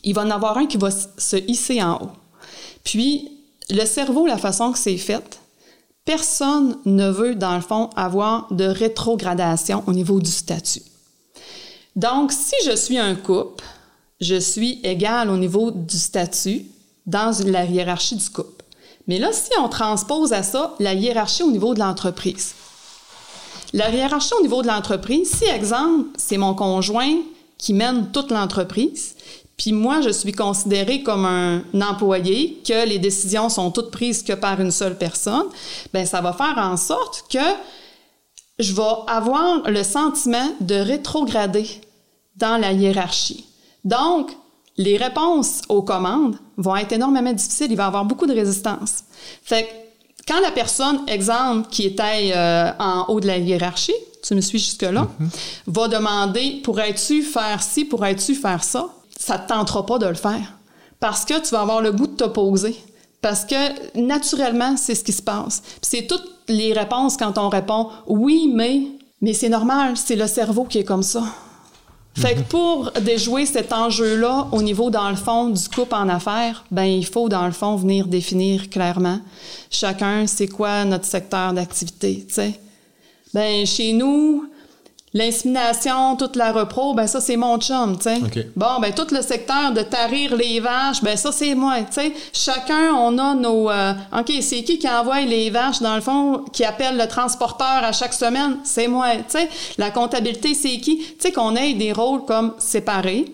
il va en avoir un qui va se hisser en haut. Puis, le cerveau, la façon que c'est fait, personne ne veut, dans le fond, avoir de rétrogradation au niveau du statut. Donc, si je suis un couple, je suis égal au niveau du statut dans la hiérarchie du couple. Mais là, si on transpose à ça la hiérarchie au niveau de l'entreprise, la hiérarchie au niveau de l'entreprise, si, exemple, c'est mon conjoint qui mène toute l'entreprise, puis moi, je suis considéré comme un employé, que les décisions sont toutes prises que par une seule personne, ben ça va faire en sorte que je vais avoir le sentiment de rétrograder dans la hiérarchie. Donc, les réponses aux commandes vont être énormément difficiles, il va y avoir beaucoup de résistance. Fait que quand la personne, exemple, qui était euh, en haut de la hiérarchie, tu me suis jusque-là, mhm. va demander pourrais-tu faire ci, pourrais-tu faire ça, ça ne te tentera pas de le faire. Parce que tu vas avoir le goût de t'opposer. Parce que naturellement, c'est ce qui se passe. c'est toutes les réponses quand on répond oui, mais, mais c'est normal, c'est le cerveau qui est comme ça. Fait que pour déjouer cet enjeu-là au niveau, dans le fond, du couple en affaires, ben il faut, dans le fond, venir définir clairement chacun, c'est quoi notre secteur d'activité, tu sais. Ben chez nous, L'insémination, toute la repro, ben ça, c'est mon chum, tu sais. Bon, ben tout le secteur de tarir les vaches, ben ça, c'est moi, tu sais. Chacun, on a nos... Euh, OK, c'est qui qui envoie les vaches, dans le fond, qui appelle le transporteur à chaque semaine? C'est moi, tu sais. La comptabilité, c'est qui? Tu sais, qu'on ait des rôles comme séparés,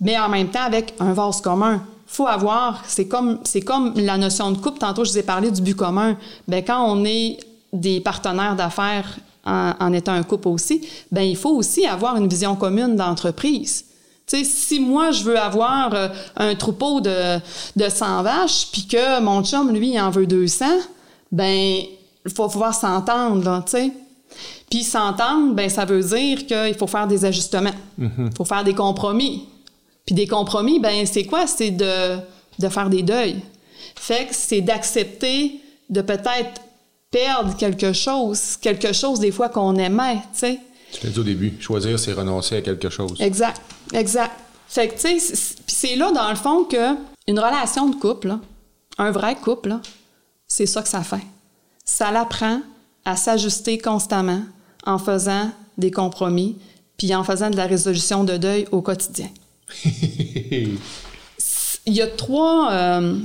mais en même temps avec un vase commun faut avoir, c'est comme, c'est comme la notion de couple. Tantôt, je vous ai parlé du but commun. Ben, quand on est des partenaires d'affaires en, étant un couple aussi, ben il faut aussi avoir une vision commune d'entreprise. Si moi, je veux avoir euh, un troupeau de, de 100 vaches, puis que mon chum, lui, il en veut 200, ben il faut pouvoir s'entendre, tu sais. Puis s'entendre, ben ça veut dire qu'il faut faire des ajustements. Il mm-hmm. faut faire des compromis. Puis des compromis, ben c'est quoi? C'est de, de faire des deuils. Fait que c'est d'accepter de peut-être perdre quelque chose, quelque chose des fois qu'on aimait, tu sais. Tu l'as dit au début, choisir, c'est renoncer à quelque chose. Exact, exact. Fait que, tu sais, c'est là, dans le fond, que une relation de couple, un vrai couple, c'est ça que ça fait. Ça l'apprend à s'ajuster constamment en faisant des compromis, puis en faisant de la résolution de deuil au quotidien. Il y a trois, euh,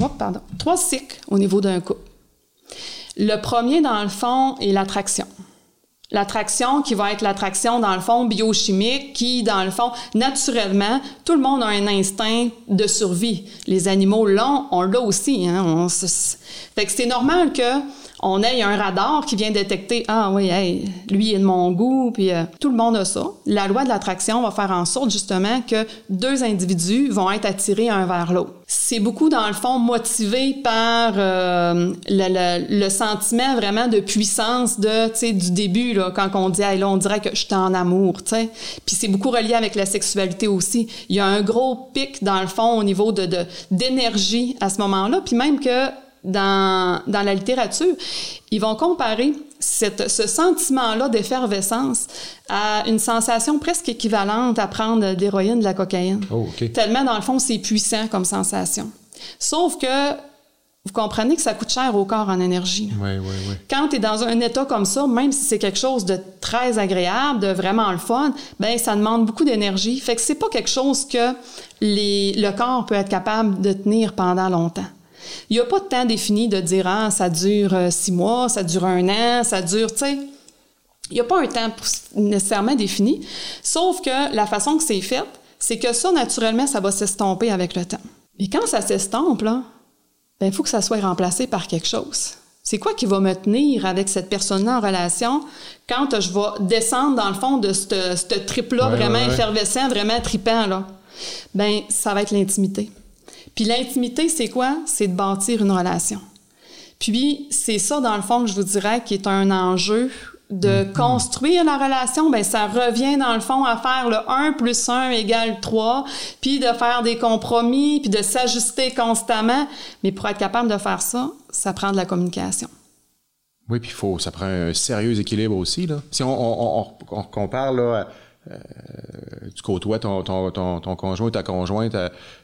oh, pardon, trois cycles au niveau d'un couple. Le premier, dans le fond, est l'attraction. L'attraction qui va être l'attraction, dans le fond, biochimique, qui, dans le fond, naturellement, tout le monde a un instinct de survie. Les animaux l'ont, on l'a aussi. Hein? Fait que c'est normal que on ait un radar qui vient détecter ah oui hey, lui est de mon goût puis euh, tout le monde a ça. La loi de l'attraction va faire en sorte justement que deux individus vont être attirés un vers l'autre. C'est beaucoup dans le fond motivé par euh, le, le, sentiment vraiment de puissance de tu sais du début là quand on dit hey, là on dirait que je suis en amour, tu sais. Puis c'est beaucoup relié avec la sexualité aussi. Il y a un gros pic dans le fond au niveau de d'énergie à ce moment-là puis même que dans, dans la littérature, ils vont comparer cette, ce sentiment-là d'effervescence à une sensation presque équivalente à prendre de l'héroïne, de la cocaïne. Oh, Tellement, dans le fond, c'est puissant comme sensation. Sauf que vous comprenez que ça coûte cher au corps en énergie. Oui, oui, oui. Quand tu es dans un état comme ça, même si c'est quelque chose de très agréable, de vraiment le fun, ben ça demande beaucoup d'énergie. Fait que c'est pas quelque chose que les, le corps peut être capable de tenir pendant longtemps. Il n'y a pas de temps défini de dire ah, ça dure euh, six mois, ça dure un an, ça dure, tu sais. Il n'y a pas un temps nécessairement défini, sauf que la façon que c'est fait, c'est que ça, naturellement, ça va s'estomper avec le temps. Mais quand ça s'estompe, là, ben, il faut que ça soit remplacé par quelque chose. C'est quoi qui va me tenir avec cette personne-là en relation quand je vais descendre dans le fond de ce trip-là vraiment effervescent, vraiment tripant, là? Ben, ça va être l'intimité. Puis l'intimité, c'est quoi? C'est de bâtir une relation. Puis c'est ça, dans le fond, que je vous dirais, qui est un enjeu de mm-hmm. construire la relation, ben ça revient dans le fond à faire le 1 plus 1 égale 3, puis de faire des compromis, puis de s'ajuster constamment. Mais pour être capable de faire ça, ça prend de la communication. Oui, puis faut, ça prend un sérieux équilibre aussi. Là. Si on, on, on compare là, euh, tu côtoies ton, ton, ton, ton conjoint ta conjointe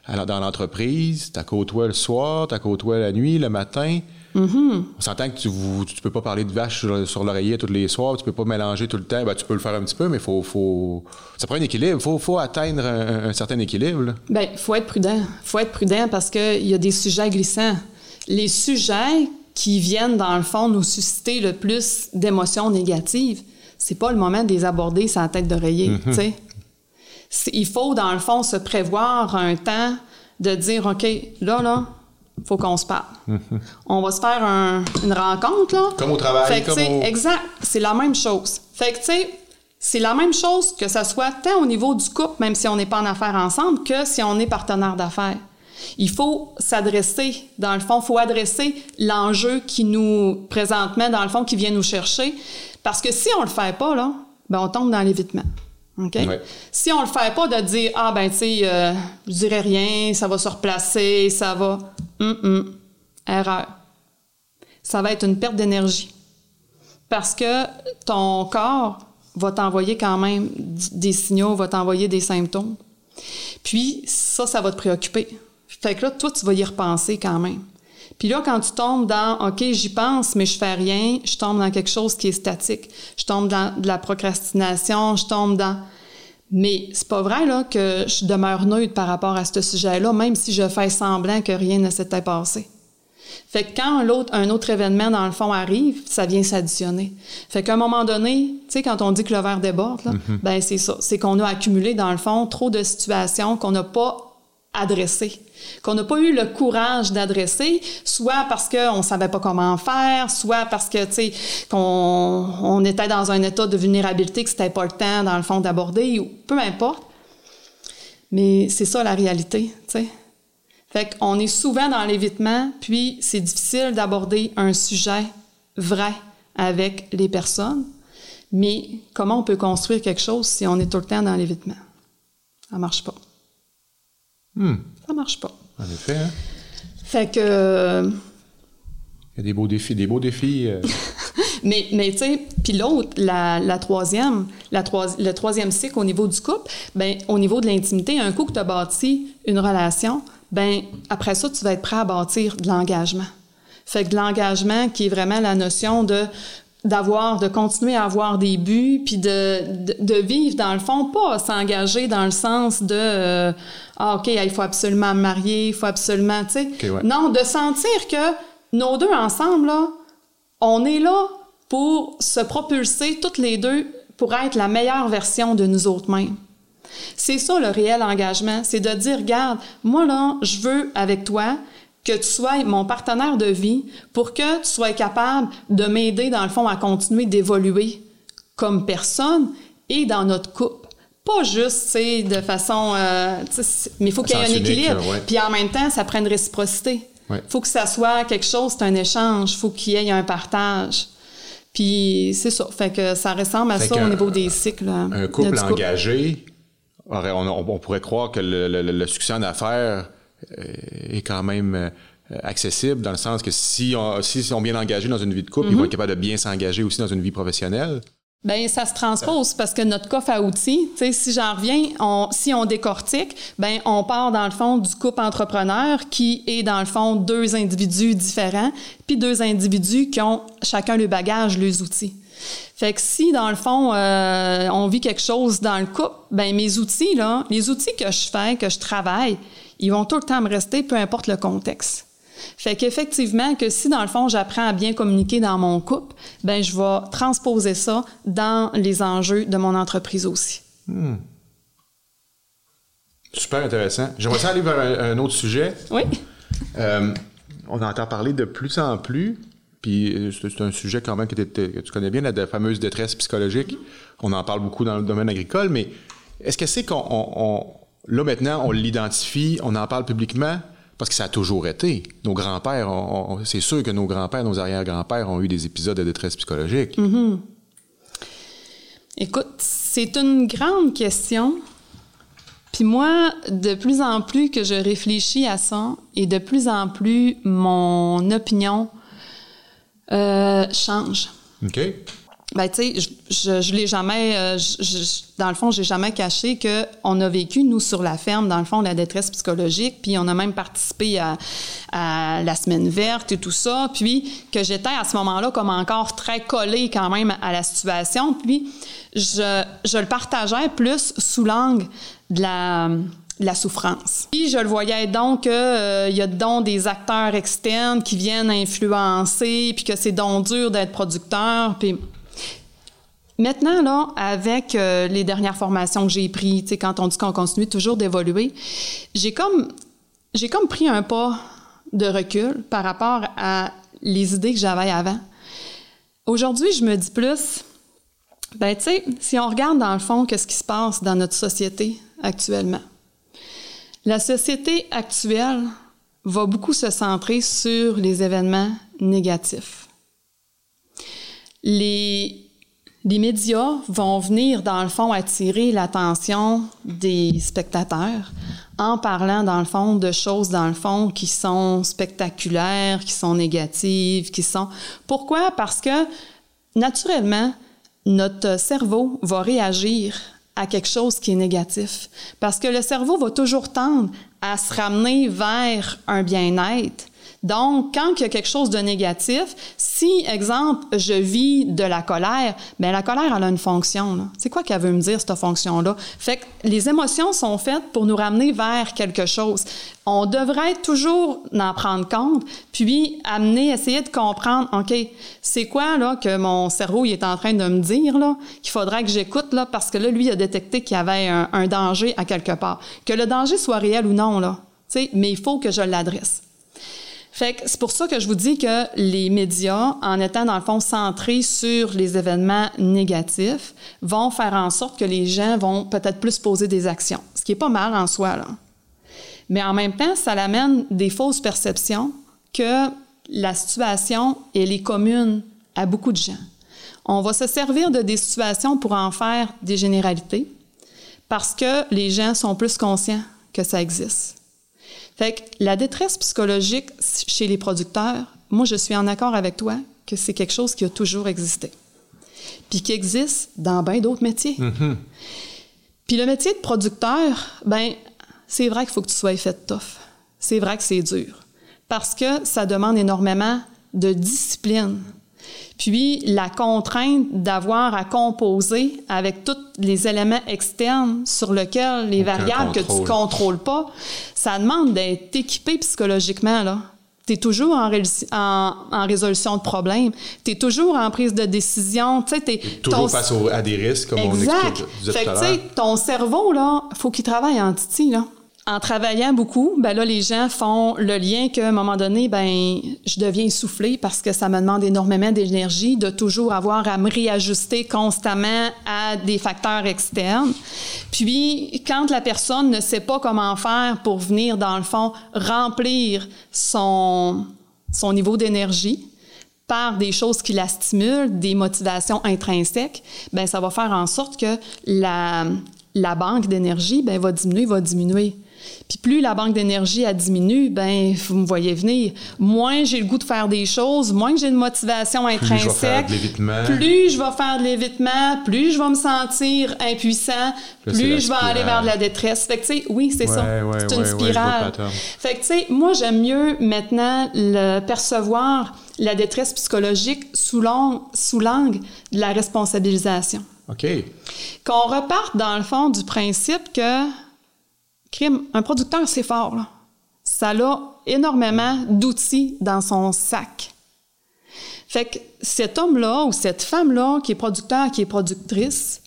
dans l'entreprise, tu côtoies le soir, tu côtoies la nuit, le matin. Mm-hmm. On s'entend que tu ne peux pas parler de vache sur, l'oreiller tous les soirs, tu peux pas mélanger tout le temps. Ben, tu peux le faire un petit peu, mais faut, faut... ça prend un équilibre. Il faut, faut, atteindre un, certain équilibre. Il ben, faut être prudent. faut être prudent parce qu'il y a des sujets glissants. Les sujets qui viennent, dans le fond, nous susciter le plus d'émotions négatives, c'est pas le moment de les aborder sans tête d'oreiller, mhm. Il faut, dans le fond, se prévoir un temps de dire, OK, là, là, faut qu'on se parle. Mhm. On va se faire une rencontre, là. Comme au travail, comme Exact, c'est la même chose. Fait que, tu sais, c'est la même chose que ça soit tant au niveau du couple, même si on n'est pas en affaires ensemble, que si on est partenaire d'affaires. Il faut s'adresser, dans le fond, il faut adresser l'enjeu qui nous, présentement, dans le fond, qui vient nous chercher. Parce que si on le fait pas, là, ben on tombe dans l'évitement. OK? Si on le fait pas de dire Ah, ben, tu sais, euh, je dirais rien, ça va se replacer, ça va. Hum, Erreur. Ça va être une perte d'énergie. Parce que ton corps va t'envoyer quand même des signaux, va t'envoyer des symptômes. Puis, ça, ça va te préoccuper. Fait que là, toi, tu vas y repenser quand même. Puis là, quand tu tombes dans OK, j'y pense, mais je fais rien, je tombe dans quelque chose qui est statique. Je tombe dans de la procrastination, je tombe dans. Mais c'est pas vrai là, que je demeure neutre par rapport à ce sujet-là, même si je fais semblant que rien ne s'était passé. Fait que quand un autre événement, dans le fond, arrive, ça vient s'additionner. Fait qu'à un moment donné, tu sais, quand on dit que le verre déborde, mm-hmm. ben c'est ça. C'est qu'on a accumulé, dans le fond, trop de situations qu'on n'a pas adressées qu'on n'a pas eu le courage d'adresser, soit parce qu'on ne savait pas comment faire, soit parce que, tu sais, qu'on on était dans un état de vulnérabilité que c'était pas le temps, dans le fond, d'aborder, ou peu importe. Mais c'est ça la réalité, tu sais. Fait qu'on est souvent dans l'évitement, puis c'est difficile d'aborder un sujet vrai avec les personnes. Mais comment on peut construire quelque chose si on est tout le temps dans l'évitement? Ça marche pas. Hmm. Ça marche pas. En effet, hein? Fait que. Il y a des beaux défis, des beaux défis. Euh. mais, mais tu sais, puis l'autre, la, troisième, la le troisième cycle au niveau du couple, ben au niveau de l'intimité, un coup que tu as bâti une relation, ben après ça, tu vas être prêt à bâtir de l'engagement. Fait que de l'engagement qui est vraiment la notion de d'avoir, de continuer à avoir des buts, puis de, de, de vivre dans le fond, pas s'engager dans le sens de euh, ah ok, il faut absolument me marier, il faut absolument, tu sais, ouais. non, de sentir que nos deux ensemble là, on est là pour se propulser toutes les deux pour être la meilleure version de nous autres mêmes. C'est ça le réel engagement, c'est de dire, regarde, moi là, je veux avec toi que tu sois mon partenaire de vie pour que tu sois capable de m'aider dans le fond à continuer d'évoluer comme personne et dans notre couple. Pas juste, tu sais, de façon... euh, mais il faut qu'il y ait un unique, équilibre. ouais. Puis en même temps, ça prend une réciprocité. Ouais. faut que ça soit quelque chose, c'est un échange. faut qu'il y ait un partage. Puis c'est ça. Fait que ça ressemble à Fait ça au niveau des cycles. Un euh, couple engagé, on, on- pourrait croire que le, le- le succès en affaires est quand même euh, accessible dans le sens que si on, si sont bien engagés dans une vie de couple, Mm-hmm. ils vont être capables de bien s'engager aussi dans une vie professionnelle. Ben ça se transpose parce que notre coffre à outils, si j'en reviens, on, si on décortique, ben on part dans le fond du couple entrepreneur qui est dans le fond deux individus différents, puis deux individus qui ont chacun le bagage, les outils. Fait que si dans le fond euh, on vit quelque chose dans le couple, ben mes outils là, les outils que je fais, que je travaille, ils vont tout le temps me rester, peu importe le contexte. Fait qu'effectivement, que si dans le fond j'apprends à bien communiquer dans mon couple, ben je vais transposer ça dans les enjeux de mon entreprise aussi. Super intéressant. J'aimerais ça aller vers un, un autre sujet. Oui. Euh, on entend parler de plus en plus, puis euh, c'est un sujet quand même que, tu connais bien, la, fameuse détresse psychologique. On en parle beaucoup dans le domaine agricole, mais est-ce que c'est qu'on... là, maintenant, on l'identifie, on en parle publiquement, parce que ça a toujours été. Nos grands-pères, c'est sûr que nos grands-pères, nos arrière-grands-pères ont eu des épisodes de détresse psychologique. Écoute, c'est une grande question. Puis moi, de plus en plus que je réfléchis à ça, et de plus en plus mon opinion euh, change. OK? Ben, tu sais, je, je, l'ai jamais, euh, dans le fond, j'ai jamais caché que on a vécu, nous, sur la ferme, dans le fond, la détresse psychologique, puis on a même participé à, la semaine verte et tout ça, puis que j'étais à ce moment-là comme encore très collée quand même à la situation, puis je, je le partageais plus sous l'angle de la la souffrance. Puis je le voyais donc qu'il y a donc des acteurs externes qui viennent influencer, puis que c'est donc dur d'être producteur, puis Maintenant, là, avec euh, les dernières formations que j'ai prises, quand on dit qu'on continue toujours d'évoluer, j'ai comme, j'ai comme pris un pas de recul par rapport à les idées que j'avais avant. Aujourd'hui, je me dis plus, ben, tu sais, si on regarde dans le fond qu'est-ce qui se passe dans notre société actuellement, la société actuelle va beaucoup se centrer sur les événements négatifs. Les, les médias vont venir, dans le fond, attirer l'attention des spectateurs en parlant, dans le fond, de choses, dans le fond, qui sont spectaculaires, qui sont négatives, qui sont... Pourquoi? Parce que, naturellement, notre cerveau va réagir à quelque chose qui est négatif. Parce que le cerveau va toujours tendre à se ramener vers un bien-être. Donc, quand il y a quelque chose de négatif, si, exemple, je vis de la colère, bien, la colère, elle a une fonction. C'est quoi qu'elle veut me dire, cette fonction-là? Fait que les émotions sont faites pour nous ramener vers quelque chose. On devrait toujours en prendre compte, puis amener, essayer de comprendre, OK, c'est quoi là que mon cerveau il est en train de me dire, là, qu'il faudrait que j'écoute, parce que là, lui, il a détecté qu'il y avait un, un danger à quelque part. Que le danger soit réel ou non, là, mais il faut que je l'adresse. Fait que c'est pour ça que je vous dis que les médias, en étant dans le fond centrés sur les événements négatifs, vont faire en sorte que les gens vont peut-être plus poser des actions, ce qui est pas mal en soi là. Mais en même temps, ça l'amène des fausses perceptions que la situation elle est commune à beaucoup de gens. On va se servir de des situations pour en faire des généralités parce que les gens sont plus conscients que ça existe. Fait que la détresse psychologique chez les producteurs, moi, je suis en accord avec toi que c'est quelque chose qui a toujours existé. Puis qui existe dans bien d'autres métiers. Puis le métier de producteur, ben, c'est vrai qu'il faut que tu sois fait tough. C'est vrai que c'est dur. Parce que ça demande énormément de discipline. Puis la contrainte d'avoir à composer avec tous les éléments externes sur lesquels les variables que tu contrôles pas, ça demande d'être équipé psychologiquement là. Tu es toujours en, en, résolution de problèmes. Tu es toujours en prise de décision. Tu sais, toujours face à des risques, comme on explique fait que, ton cerveau, là, faut qu'il travaille en titi, là en travaillant beaucoup, ben là, les gens font le lien qu'à un moment donné, ben, je deviens essoufflé parce que ça me demande énormément d'énergie de toujours avoir à me réajuster constamment à des facteurs externes. Puis, quand la personne ne sait pas comment faire pour venir, dans le fond, remplir son, son niveau d'énergie, par des choses qui la stimulent, des motivations intrinsèques, ben ça va faire en sorte que la, la banque d'énergie ben, va diminuer, va diminuer. Puis plus la banque d'énergie a diminue, ben vous me voyez venir. Moins j'ai le goût de faire des choses, moins j'ai une motivation intrinsèque. Plus je vais faire de l'évitement. Plus je vais faire de l'évitement, plus je vais me sentir impuissant, plus, je vais aller vers de la détresse. Fait que tu sais, oui, c'est ça. c'est une spirale. fait que tu sais, moi j'aime mieux maintenant le percevoir la détresse psychologique sous l'angle de la responsabilisation. OK. Qu'on reparte dans le fond du principe que un producteur, c'est fort. Là. Ça a énormément d'outils dans son sac. Fait que cet homme-là ou cette femme-là qui est producteur, qui est productrice,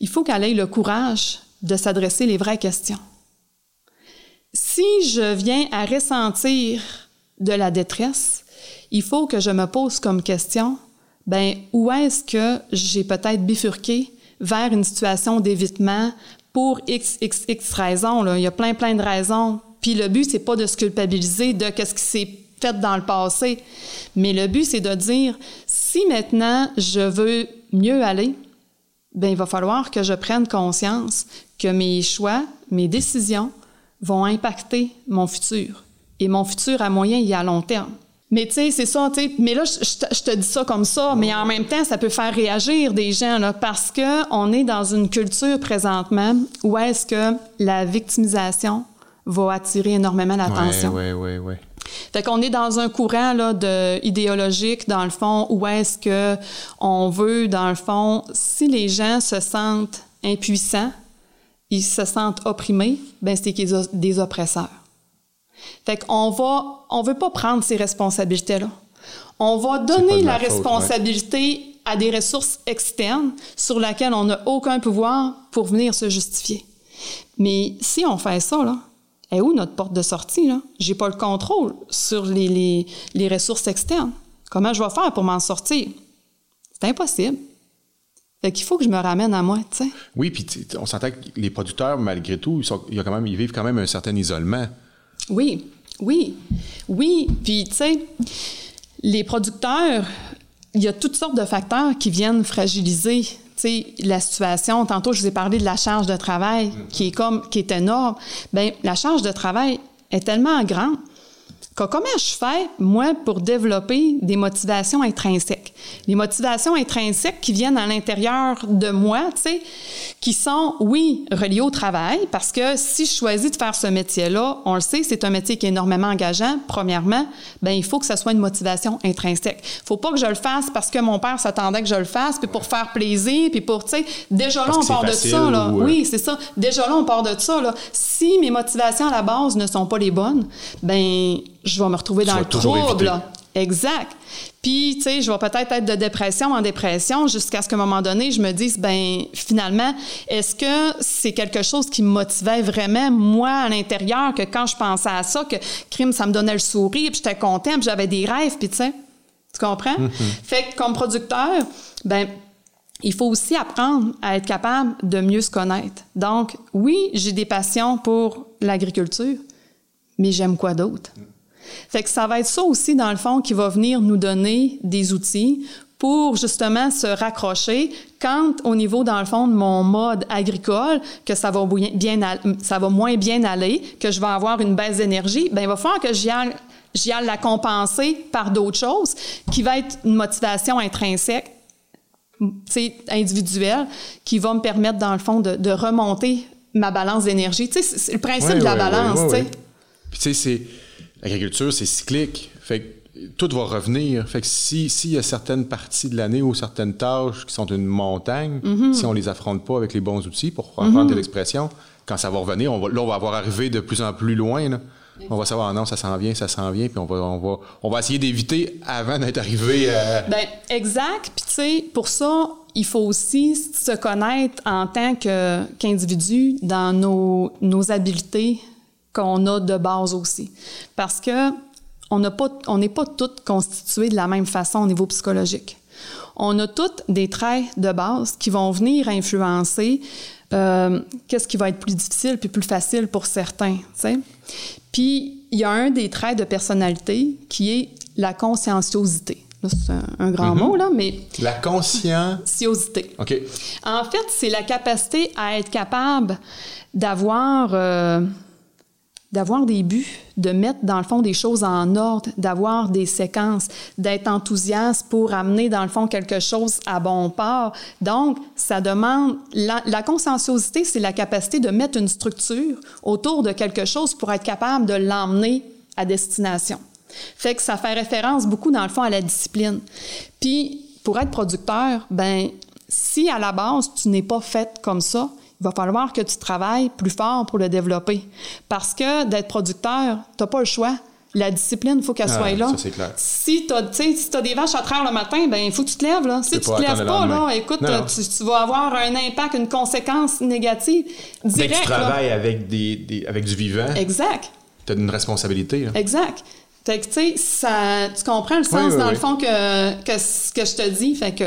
il faut qu'elle ait le courage de s'adresser les vraies questions. Si je viens à ressentir de la détresse, il faut que je me pose comme question, ben où est-ce que j'ai peut-être bifurqué vers une situation d'évitement, pour x, x, raisons. Là. Il y a plein, plein de raisons. Puis le but, c'est pas de se culpabiliser de ce qui s'est fait dans le passé. Mais le but, c'est de dire, si maintenant je veux mieux aller, ben il va falloir que je prenne conscience que mes choix, mes décisions vont impacter mon futur. Et mon futur à moyen et à long terme. Mais tu sais, c'est ça, tu sais. Mais là, je, te dis ça comme ça, mais en même temps, ça peut faire réagir des gens, là, parce que on est dans une culture présentement où est-ce que la victimisation va attirer énormément l'attention. Oui, oui, oui, oui. Fait qu'on est dans un courant là, de, idéologique, dans le fond, où est-ce que on veut, dans le fond, si les gens se sentent impuissants, ils se sentent opprimés, ben c'est qu'ils sont des oppresseurs. Fait qu'on va, on veut pas prendre ces responsabilités-là. On va donner la responsabilité à des ressources externes sur lesquelles on n'a aucun pouvoir pour venir se justifier. Mais si on fait ça, là, est où notre porte de sortie? Là? J'ai pas le contrôle sur les, les, les ressources externes. Comment je vais faire pour m'en sortir? C'est impossible. Fait qu'il faut que je me ramène à moi, tu sais. Oui, puis on s'entend que les producteurs, malgré tout, ils, sont, quand même, ils vivent quand même un certain isolement. Oui, oui, oui. Puis, tu sais, les producteurs, il y a toutes sortes de facteurs qui viennent fragiliser la situation. Tantôt, je vous ai parlé de la charge de travail qui est comme qui est énorme. Bien, la charge de travail est tellement grande comment je fais, moi, pour développer des motivations intrinsèques? Les motivations intrinsèques qui viennent à l'intérieur de moi, tu sais, qui sont, oui, reliées au travail, parce que si je choisis de faire ce métier-là, on le sait, c'est un métier qui est énormément engageant. Premièrement, ben il faut que ça soit une motivation intrinsèque. Faut pas que je le fasse parce que mon père s'attendait que je le fasse, puis pour faire plaisir, puis pour, tu sais, déjà là, on part de ça, là. Euh, oui, c'est ça. Déjà là, on part de ça, là. Si mes motivations à la base ne sont pas les bonnes, ben je vais me retrouver dans le trouble. Exact. Puis, tu sais, je vais peut-être être de dépression en dépression jusqu'à ce qu'à un moment donné, je me dise, ben finalement, est-ce que c'est quelque chose qui me motivait vraiment, moi, à l'intérieur, que quand je pensais à ça, que crime, ça me donnait le sourire, puis j'étais contente, puis j'avais des rêves, puis tu sais, tu comprends? Mm-hmm. Fait que comme producteur, ben il faut aussi apprendre à être capable de mieux se connaître. Donc, oui, j'ai des passions pour l'agriculture, mais j'aime quoi d'autre? Fait que ça va être ça aussi, dans le fond, qui va venir nous donner des outils pour justement se raccrocher quand au niveau dans le fond de mon mode agricole que ça va bien, ça va moins bien aller, que je vais avoir une baisse d'énergie, ben il va falloir que j'y aille, la compenser par d'autres choses qui va être une motivation intrinsèque individuelle qui va me permettre dans le fond de, remonter ma balance d'énergie. Tu sais, c'est le principe de la balance, tu sais. Puis tu sais c'est l'agriculture, c'est cyclique. Fait tout va revenir. Fait que si s'il y a certaines parties de l'année ou certaines tâches qui sont une montagne, Mm-hmm. si on les affronte pas avec les bons outils, pour reprendre de l'expression, quand ça va revenir, on va, là, on va avoir arrivé de plus en plus loin. là. On va savoir, ah non, ça s'en vient, ça s'en vient, puis on va, on va, on va essayer d'éviter avant d'être arrivé à... Ben, exact. Puis, tu sais, pour ça, il faut aussi se connaître en tant que, qu'individu dans nos, nos habiletés qu'on a de base aussi. Parce que on pas, n'est pas toutes constituées de la même façon au niveau psychologique. On a toutes des traits de base qui vont venir influencer euh, qu'est-ce qui va être plus difficile puis plus facile pour certains. Puis, il y a un des traits de personnalité qui est la conscienciosité. C'est un, un grand mot, là, mais La conscience... conscienciosité. OK. En fait, c'est la capacité à être capable d'avoir euh, d'avoir des buts, de mettre dans le fond des choses en ordre, d'avoir des séquences, d'être enthousiaste pour amener dans le fond quelque chose à bon port. Donc, ça demande la, la conscienciosité, c'est la capacité de mettre une structure autour de quelque chose pour être capable de l'emmener à destination. Fait que ça fait référence beaucoup dans le fond à la discipline. Puis pour être producteur, ben si à la base tu n'es pas fait comme ça, il va falloir que tu travailles plus fort pour le développer. Parce que d'être producteur, tu n'as pas le choix. La discipline, il faut qu'elle Ah, soit là. ça, c'est clair. Si tu as, si as des vaches à traire le matin, ben il faut que tu te lèves. Là. Si tu pas te lèves pas, là, écoute. Tu, tu vas avoir un impact, une conséquence négative que directe. tu travailles avec, des, des- avec du vivant, Exact. tu as une responsabilité. là. Exact. Fait que, tu sais, ça, tu comprends le sens oui, dans oui. le fond que, que ce que je te dis. Fait que.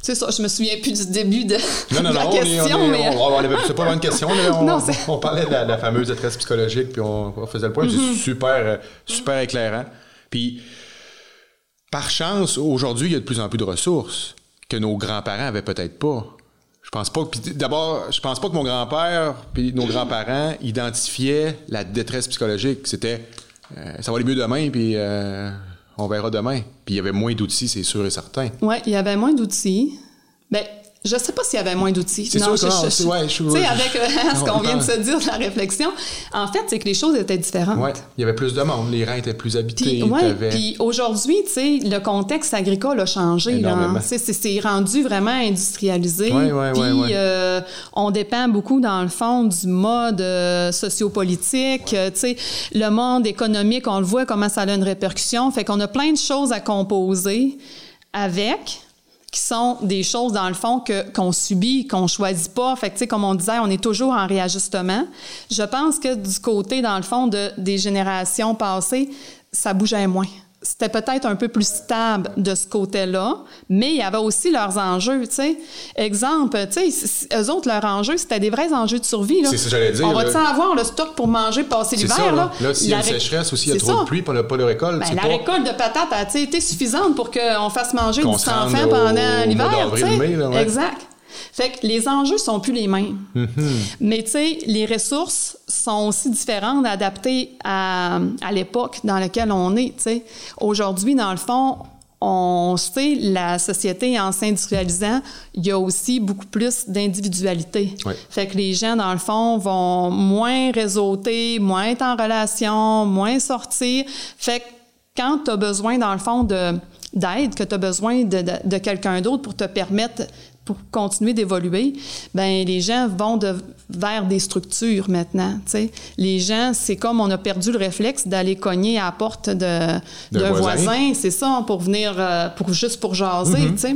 C'est ça, je me souviens plus du début de, Non, non, la non, on est- question, on est- mais. on- c'est pas vraiment une question. on, Non, on parlait de la, la fameuse détresse psychologique, puis on, faisait le point. Mm-hmm. C'est super, euh, super éclairant. Puis, par chance, aujourd'hui, il y a de plus en plus de ressources que nos grands-parents avaient peut-être pas. Je pense pas. d'abord, je pense pas que mon grand-père puis nos grands-parents identifiaient la détresse psychologique. C'était, euh, ça va aller mieux demain, puis euh, on verra demain. Puis il y avait moins d'outils, c'est sûr et certain. Ouais, il y avait moins d'outils. Ben, je sais pas s'il y avait moins d'outils. C'est Non, sûr que je- je- c'est- ouais, je- avec euh, ce qu'on vient de se dire de la réflexion, en fait, c'est que les choses étaient différentes. Ouais, il y avait plus de monde, les rangs étaient plus habités. T'avais- puis aujourd'hui, tu sais, le contexte agricole a changé. Sais, c'est, rendu vraiment industrialisé. Ouais, ouais, puis euh, on dépend beaucoup, dans le fond, du mode euh, sociopolitique. Euh, tu sais, le monde économique, on le voit comment ça a une répercussion. Fait qu'on a plein de choses à composer avec qui sont des choses, dans le fond, que, qu'on subit, qu'on choisit pas. Fait que, tu sais, comme on disait, on est toujours en réajustement. Je pense que du côté, dans le fond, de, des générations passées, ça bougeait moins. C'était peut-être un peu plus stable de ce côté-là, mais il y avait aussi leurs enjeux, tu sais. Exemple, tu sais, eux autres, leurs enjeux, c'était des vrais enjeux de survie, là. C'est ce que j'allais dire, On va là. tu avoir le stock pour manger, passer l'hiver, là? là? S'il y a une sécheresse aussi, il y a trop ça. de pluie, on n'a pas de récolte. Ben, la pas... récolte de patates a tu sais, été suffisante pour qu'on fasse manger Qu'on du se sang rende fin au- pendant l'hiver. tu sais. Exact. Fait que les enjeux sont plus les mêmes. Mm-hmm. Mais tu sais, les ressources sont aussi différentes, adaptées à, à l'époque dans laquelle on est. Aujourd'hui, dans le fond, on sait, la société en s'industrialisant, il y a aussi beaucoup plus d'individualité. Fait que les gens, dans le fond, vont moins réseauter, moins être en relation, moins sortir. Fait que quand tu as besoin, dans le fond, de, d'aide, que tu as besoin de, de- de quelqu'un d'autre pour te permettre, pour continuer d'évoluer, ben les gens vont de, vers des structures maintenant. tu sais. Les gens, c'est comme on a perdu le réflexe d'aller cogner à la porte de, D'un d'un voisin. voisin, c'est ça, pour venir, euh, pour, juste pour jaser, tu sais.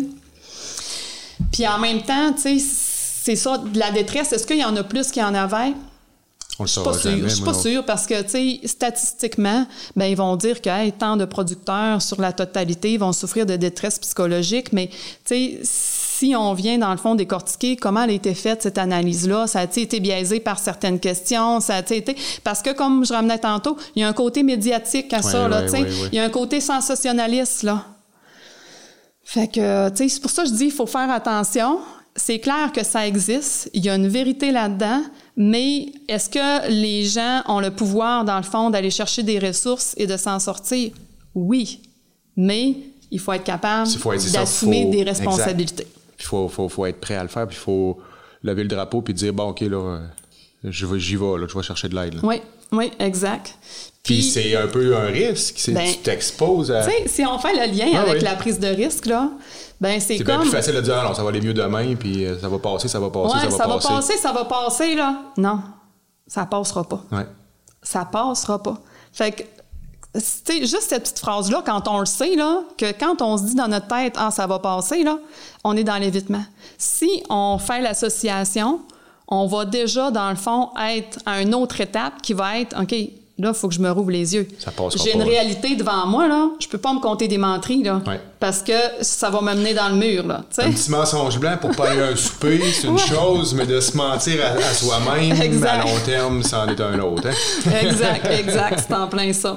Puis en même temps, c'est ça, de la détresse, est-ce qu'il y en a plus qu'il y en avait? On le Je suis pas sûre. Je suis pas sûre parce que, tu sais, statistiquement, ben, ils vont dire que hey, tant de producteurs sur la totalité vont souffrir de détresse psychologique, mais, tu sais, si on vient, dans le fond, décortiquer comment elle a été faite, cette analyse-là, ça a-t-il été biaisé par certaines questions, ça a-t-il été... Parce que, comme je ramenais tantôt, il y a un côté médiatique à ça, là, ouais, ouais. Il y a un côté sensationnaliste, là. Fait que, tu sais, c'est pour ça que je dis, il faut faire attention. C'est clair que ça existe. Il y a une vérité là-dedans. Mais est-ce que les gens ont le pouvoir, dans le fond, d'aller chercher des ressources et de s'en sortir? Oui. Mais il faut être capable d'assumer faut- des exact. Puis il faut, faut, faut être prêt à le faire, puis il faut lever le drapeau puis dire bon, OK, là, euh, je vais- j'y vais, là, je vais chercher de l'aide. là. Oui. Oui, exact. Puis, c'est un peu un risque. c'est Ben, tu t'exposes à. Tu sais, si on fait le lien Ah avec oui. la prise de risque, là, ben c'est C'est comme. plus facile de dire, ah non, ça va aller mieux demain, puis euh, ça va passer, ça va passer, ouais, ça va passer. ça va passer, là. Non, ça passera pas. Ouais. Ça passera pas. Fait que, sais, juste cette petite phrase-là, quand on le sait, là, que quand on se dit dans notre tête, ah, ça va passer, là, on est dans l'évitement. Si on fait l'association, on va déjà, dans le fond, être à une autre étape qui va être, OK, là, il faut que je me rouvre les yeux. J'ai une réalité devant moi, là. Je peux pas me compter des menteries, là. Ouais. Parce que ça va me mener dans le mur, là. Un petit mensonge blanc pour pas aller à un souper, c'est une Ouais. chose, mais de se mentir à, à soi-même, à long terme, c'en est un autre. Hein? exact, exact, c'est en plein ça.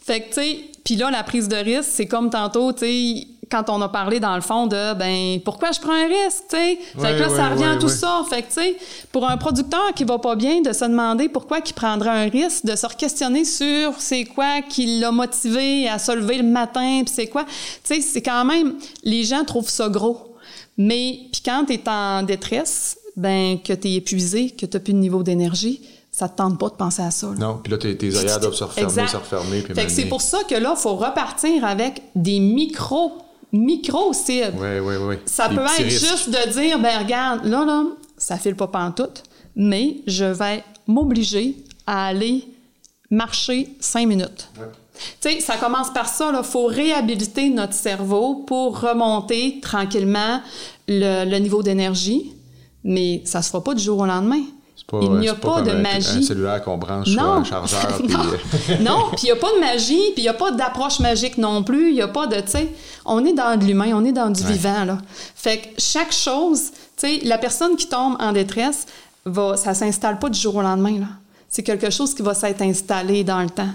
Fait que, tu sais, puis là, la prise de risque, c'est comme tantôt, tu sais, quand on a parlé dans le fond de, ben, pourquoi je prends un risque, tu sais? Fait que là, ça revient à tout ça. Fait que, tu sais, pour un producteur qui va pas bien, de se demander pourquoi il prendrait un risque, de se questionner sur c'est quoi qui l'a motivé à se lever le matin, puis c'est quoi? Tu sais, c'est quand même, les gens trouvent ça gros. Mais, puis quand tu es en détresse, ben, que tu es épuisé, que tu n'as plus de niveau d'énergie, ça te tente pas de penser à ça. là. Non, puis là, tes, tes doivent se refermer, Exact. se refermer. Puis Fait que c'est pour ça que là, il faut repartir avec des micros, micro cibles. Oui, oui, oui. Ça Des peut être risques. juste de dire, ben regarde, là, là, ça file pas pantoute, mais je vais m'obliger à aller marcher cinq minutes. Tu sais, ça commence par ça, il faut réhabiliter notre cerveau pour remonter tranquillement le, le niveau d'énergie, mais ça se fera pas du jour au lendemain. Pas, Il n'y a pas, de un, magie. un cellulaire qu'on branche sur Non. un chargeur. puis, non, euh, non, puis il n'y a pas de magie, puis il n'y a pas d'approche magique non plus. Il n'y a pas de, tu sais, on est dans de l'humain, on est dans du Ouais. vivant, là. Fait que chaque chose, tu sais, la personne qui tombe en détresse, va, ça s'installe pas du jour au lendemain, là. C'est quelque chose qui va s'être installé dans le temps.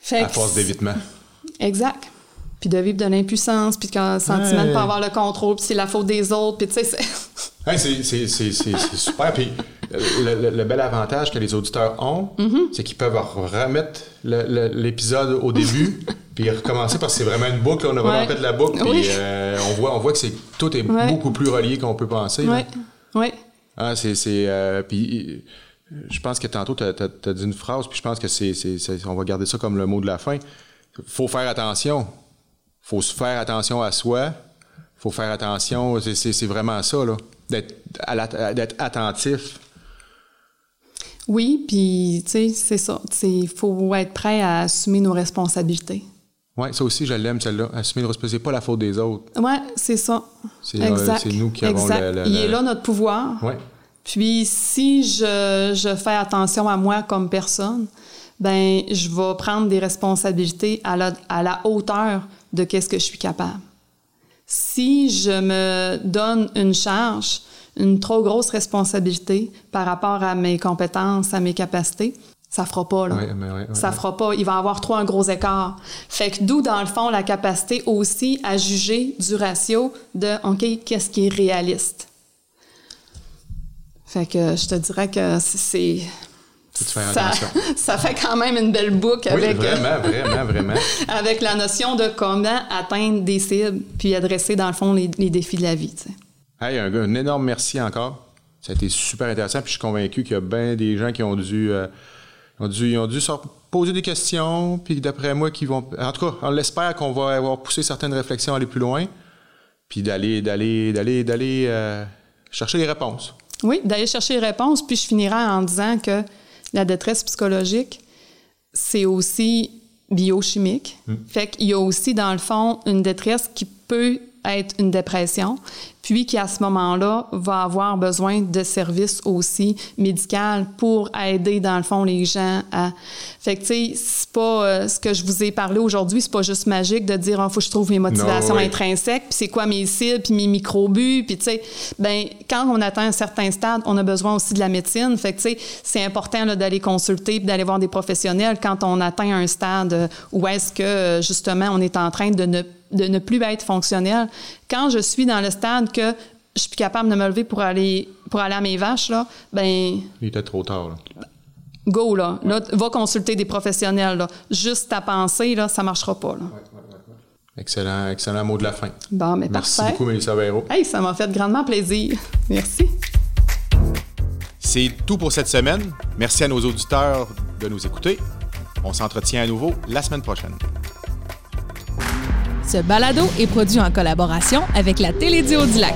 Fait à que force d'évitement. Exact. Puis de vivre de l'impuissance, puis le sentiment de Ouais. pas avoir le contrôle, puis c'est la faute des autres, puis tu sais, c'est... Hey, c'est, super. Puis euh, le, le- le bel avantage que les auditeurs ont, Mm-hmm. c'est qu'ils peuvent remettre le- l'épisode au début, puis recommencer parce que c'est vraiment une boucle. On a vraiment fait de la boucle, puis Oui. euh, on, voit, on voit que c'est, tout est Ouais. beaucoup plus relié qu'on peut penser. Oui, oui. Ah, c'est. c'est euh, puis je pense que tantôt, tu as, dit une phrase, puis je pense que c'est, c'est- c'est- On va garder ça comme le mot de la fin. faut faire attention. Faut se faire attention à soi. faut faire attention. C'est, vraiment ça, là. D'être, attentif. Oui, puis tu sais, c'est ça. Il faut être prêt à assumer nos responsabilités. Oui, ça aussi, je l'aime, celle-là. Assumer le respect, c'est pas la faute des autres. Oui, c'est ça. C'est, euh, c'est nous qui avons exact. le- le- Il le- est là notre pouvoir. Ouais. Puis si je, je fais attention à moi comme personne, ben je vais prendre des responsabilités à la, à la hauteur de qu'est-ce que je suis capable. Si je me donne une charge, une trop grosse responsabilité par rapport à mes compétences, à mes capacités, ça fera pas là. Ouais, mais ouais, ouais, ça fera pas. Il va y avoir trop un gros écart. Fait que d'où dans le fond la capacité aussi à juger du ratio de ok qu'est-ce qui est réaliste? Fait que je te dirais que c'est Faut faire ça, fait quand même une belle boucle Oui, avec, euh, vraiment, vraiment, vraiment. avec la notion de comment atteindre des cibles puis adresser dans le fond les, les défis de la vie. tu sais. Hey, un, un énorme merci encore. Ça a été super intéressant. Puis je suis convaincu qu'il y a bien des gens qui ont dû, euh, ont dû, ils ont dû se poser des questions. Puis d'après moi, qui vont. En tout cas, on l'espère qu'on va avoir poussé certaines réflexions à aller plus loin. Puis d'aller, d'aller, d'aller, d'aller euh, chercher les réponses. Oui, d'aller chercher les réponses, puis je finirai en disant que la détresse psychologique, c'est aussi biochimique. Fait qu'il y a aussi, dans le fond, une détresse qui peut être une dépression, puis qui, à ce moment-là, va avoir besoin de services aussi médicaux pour aider, dans le fond, les gens à... Fait que, tu sais, c'est pas... euh, ce que je vous ai parlé aujourd'hui, c'est pas juste magique de dire, il faut que je trouve mes motivations Non, oui. intrinsèques, puis c'est quoi mes cibles, puis mes micro-buts, puis tu sais, ben quand on atteint un certain stade, on a besoin aussi de la médecine. Fait que, tu sais, c'est important là, d'aller consulter puis d'aller voir des professionnels quand on atteint un stade où est-ce que, justement, on est en train de ne, de ne plus être fonctionnel. Quand je suis dans le stade que je suis plus capable de me lever pour aller, pour aller à mes vaches, là, ben Il était trop tard. là. go, là. là va consulter des professionnels, là. Juste ta pensée, là, ça marchera pas, là. Excellent, excellent mot de la fin. Bon, mais Merci parfait. beaucoup, Mélissa Véro. Hey, ça m'a fait grandement plaisir. Merci. C'est tout pour cette semaine. Merci à nos auditeurs de nous écouter. On s'entretient à nouveau la semaine prochaine. Ce balado est produit en collaboration avec la Télédio du Lac.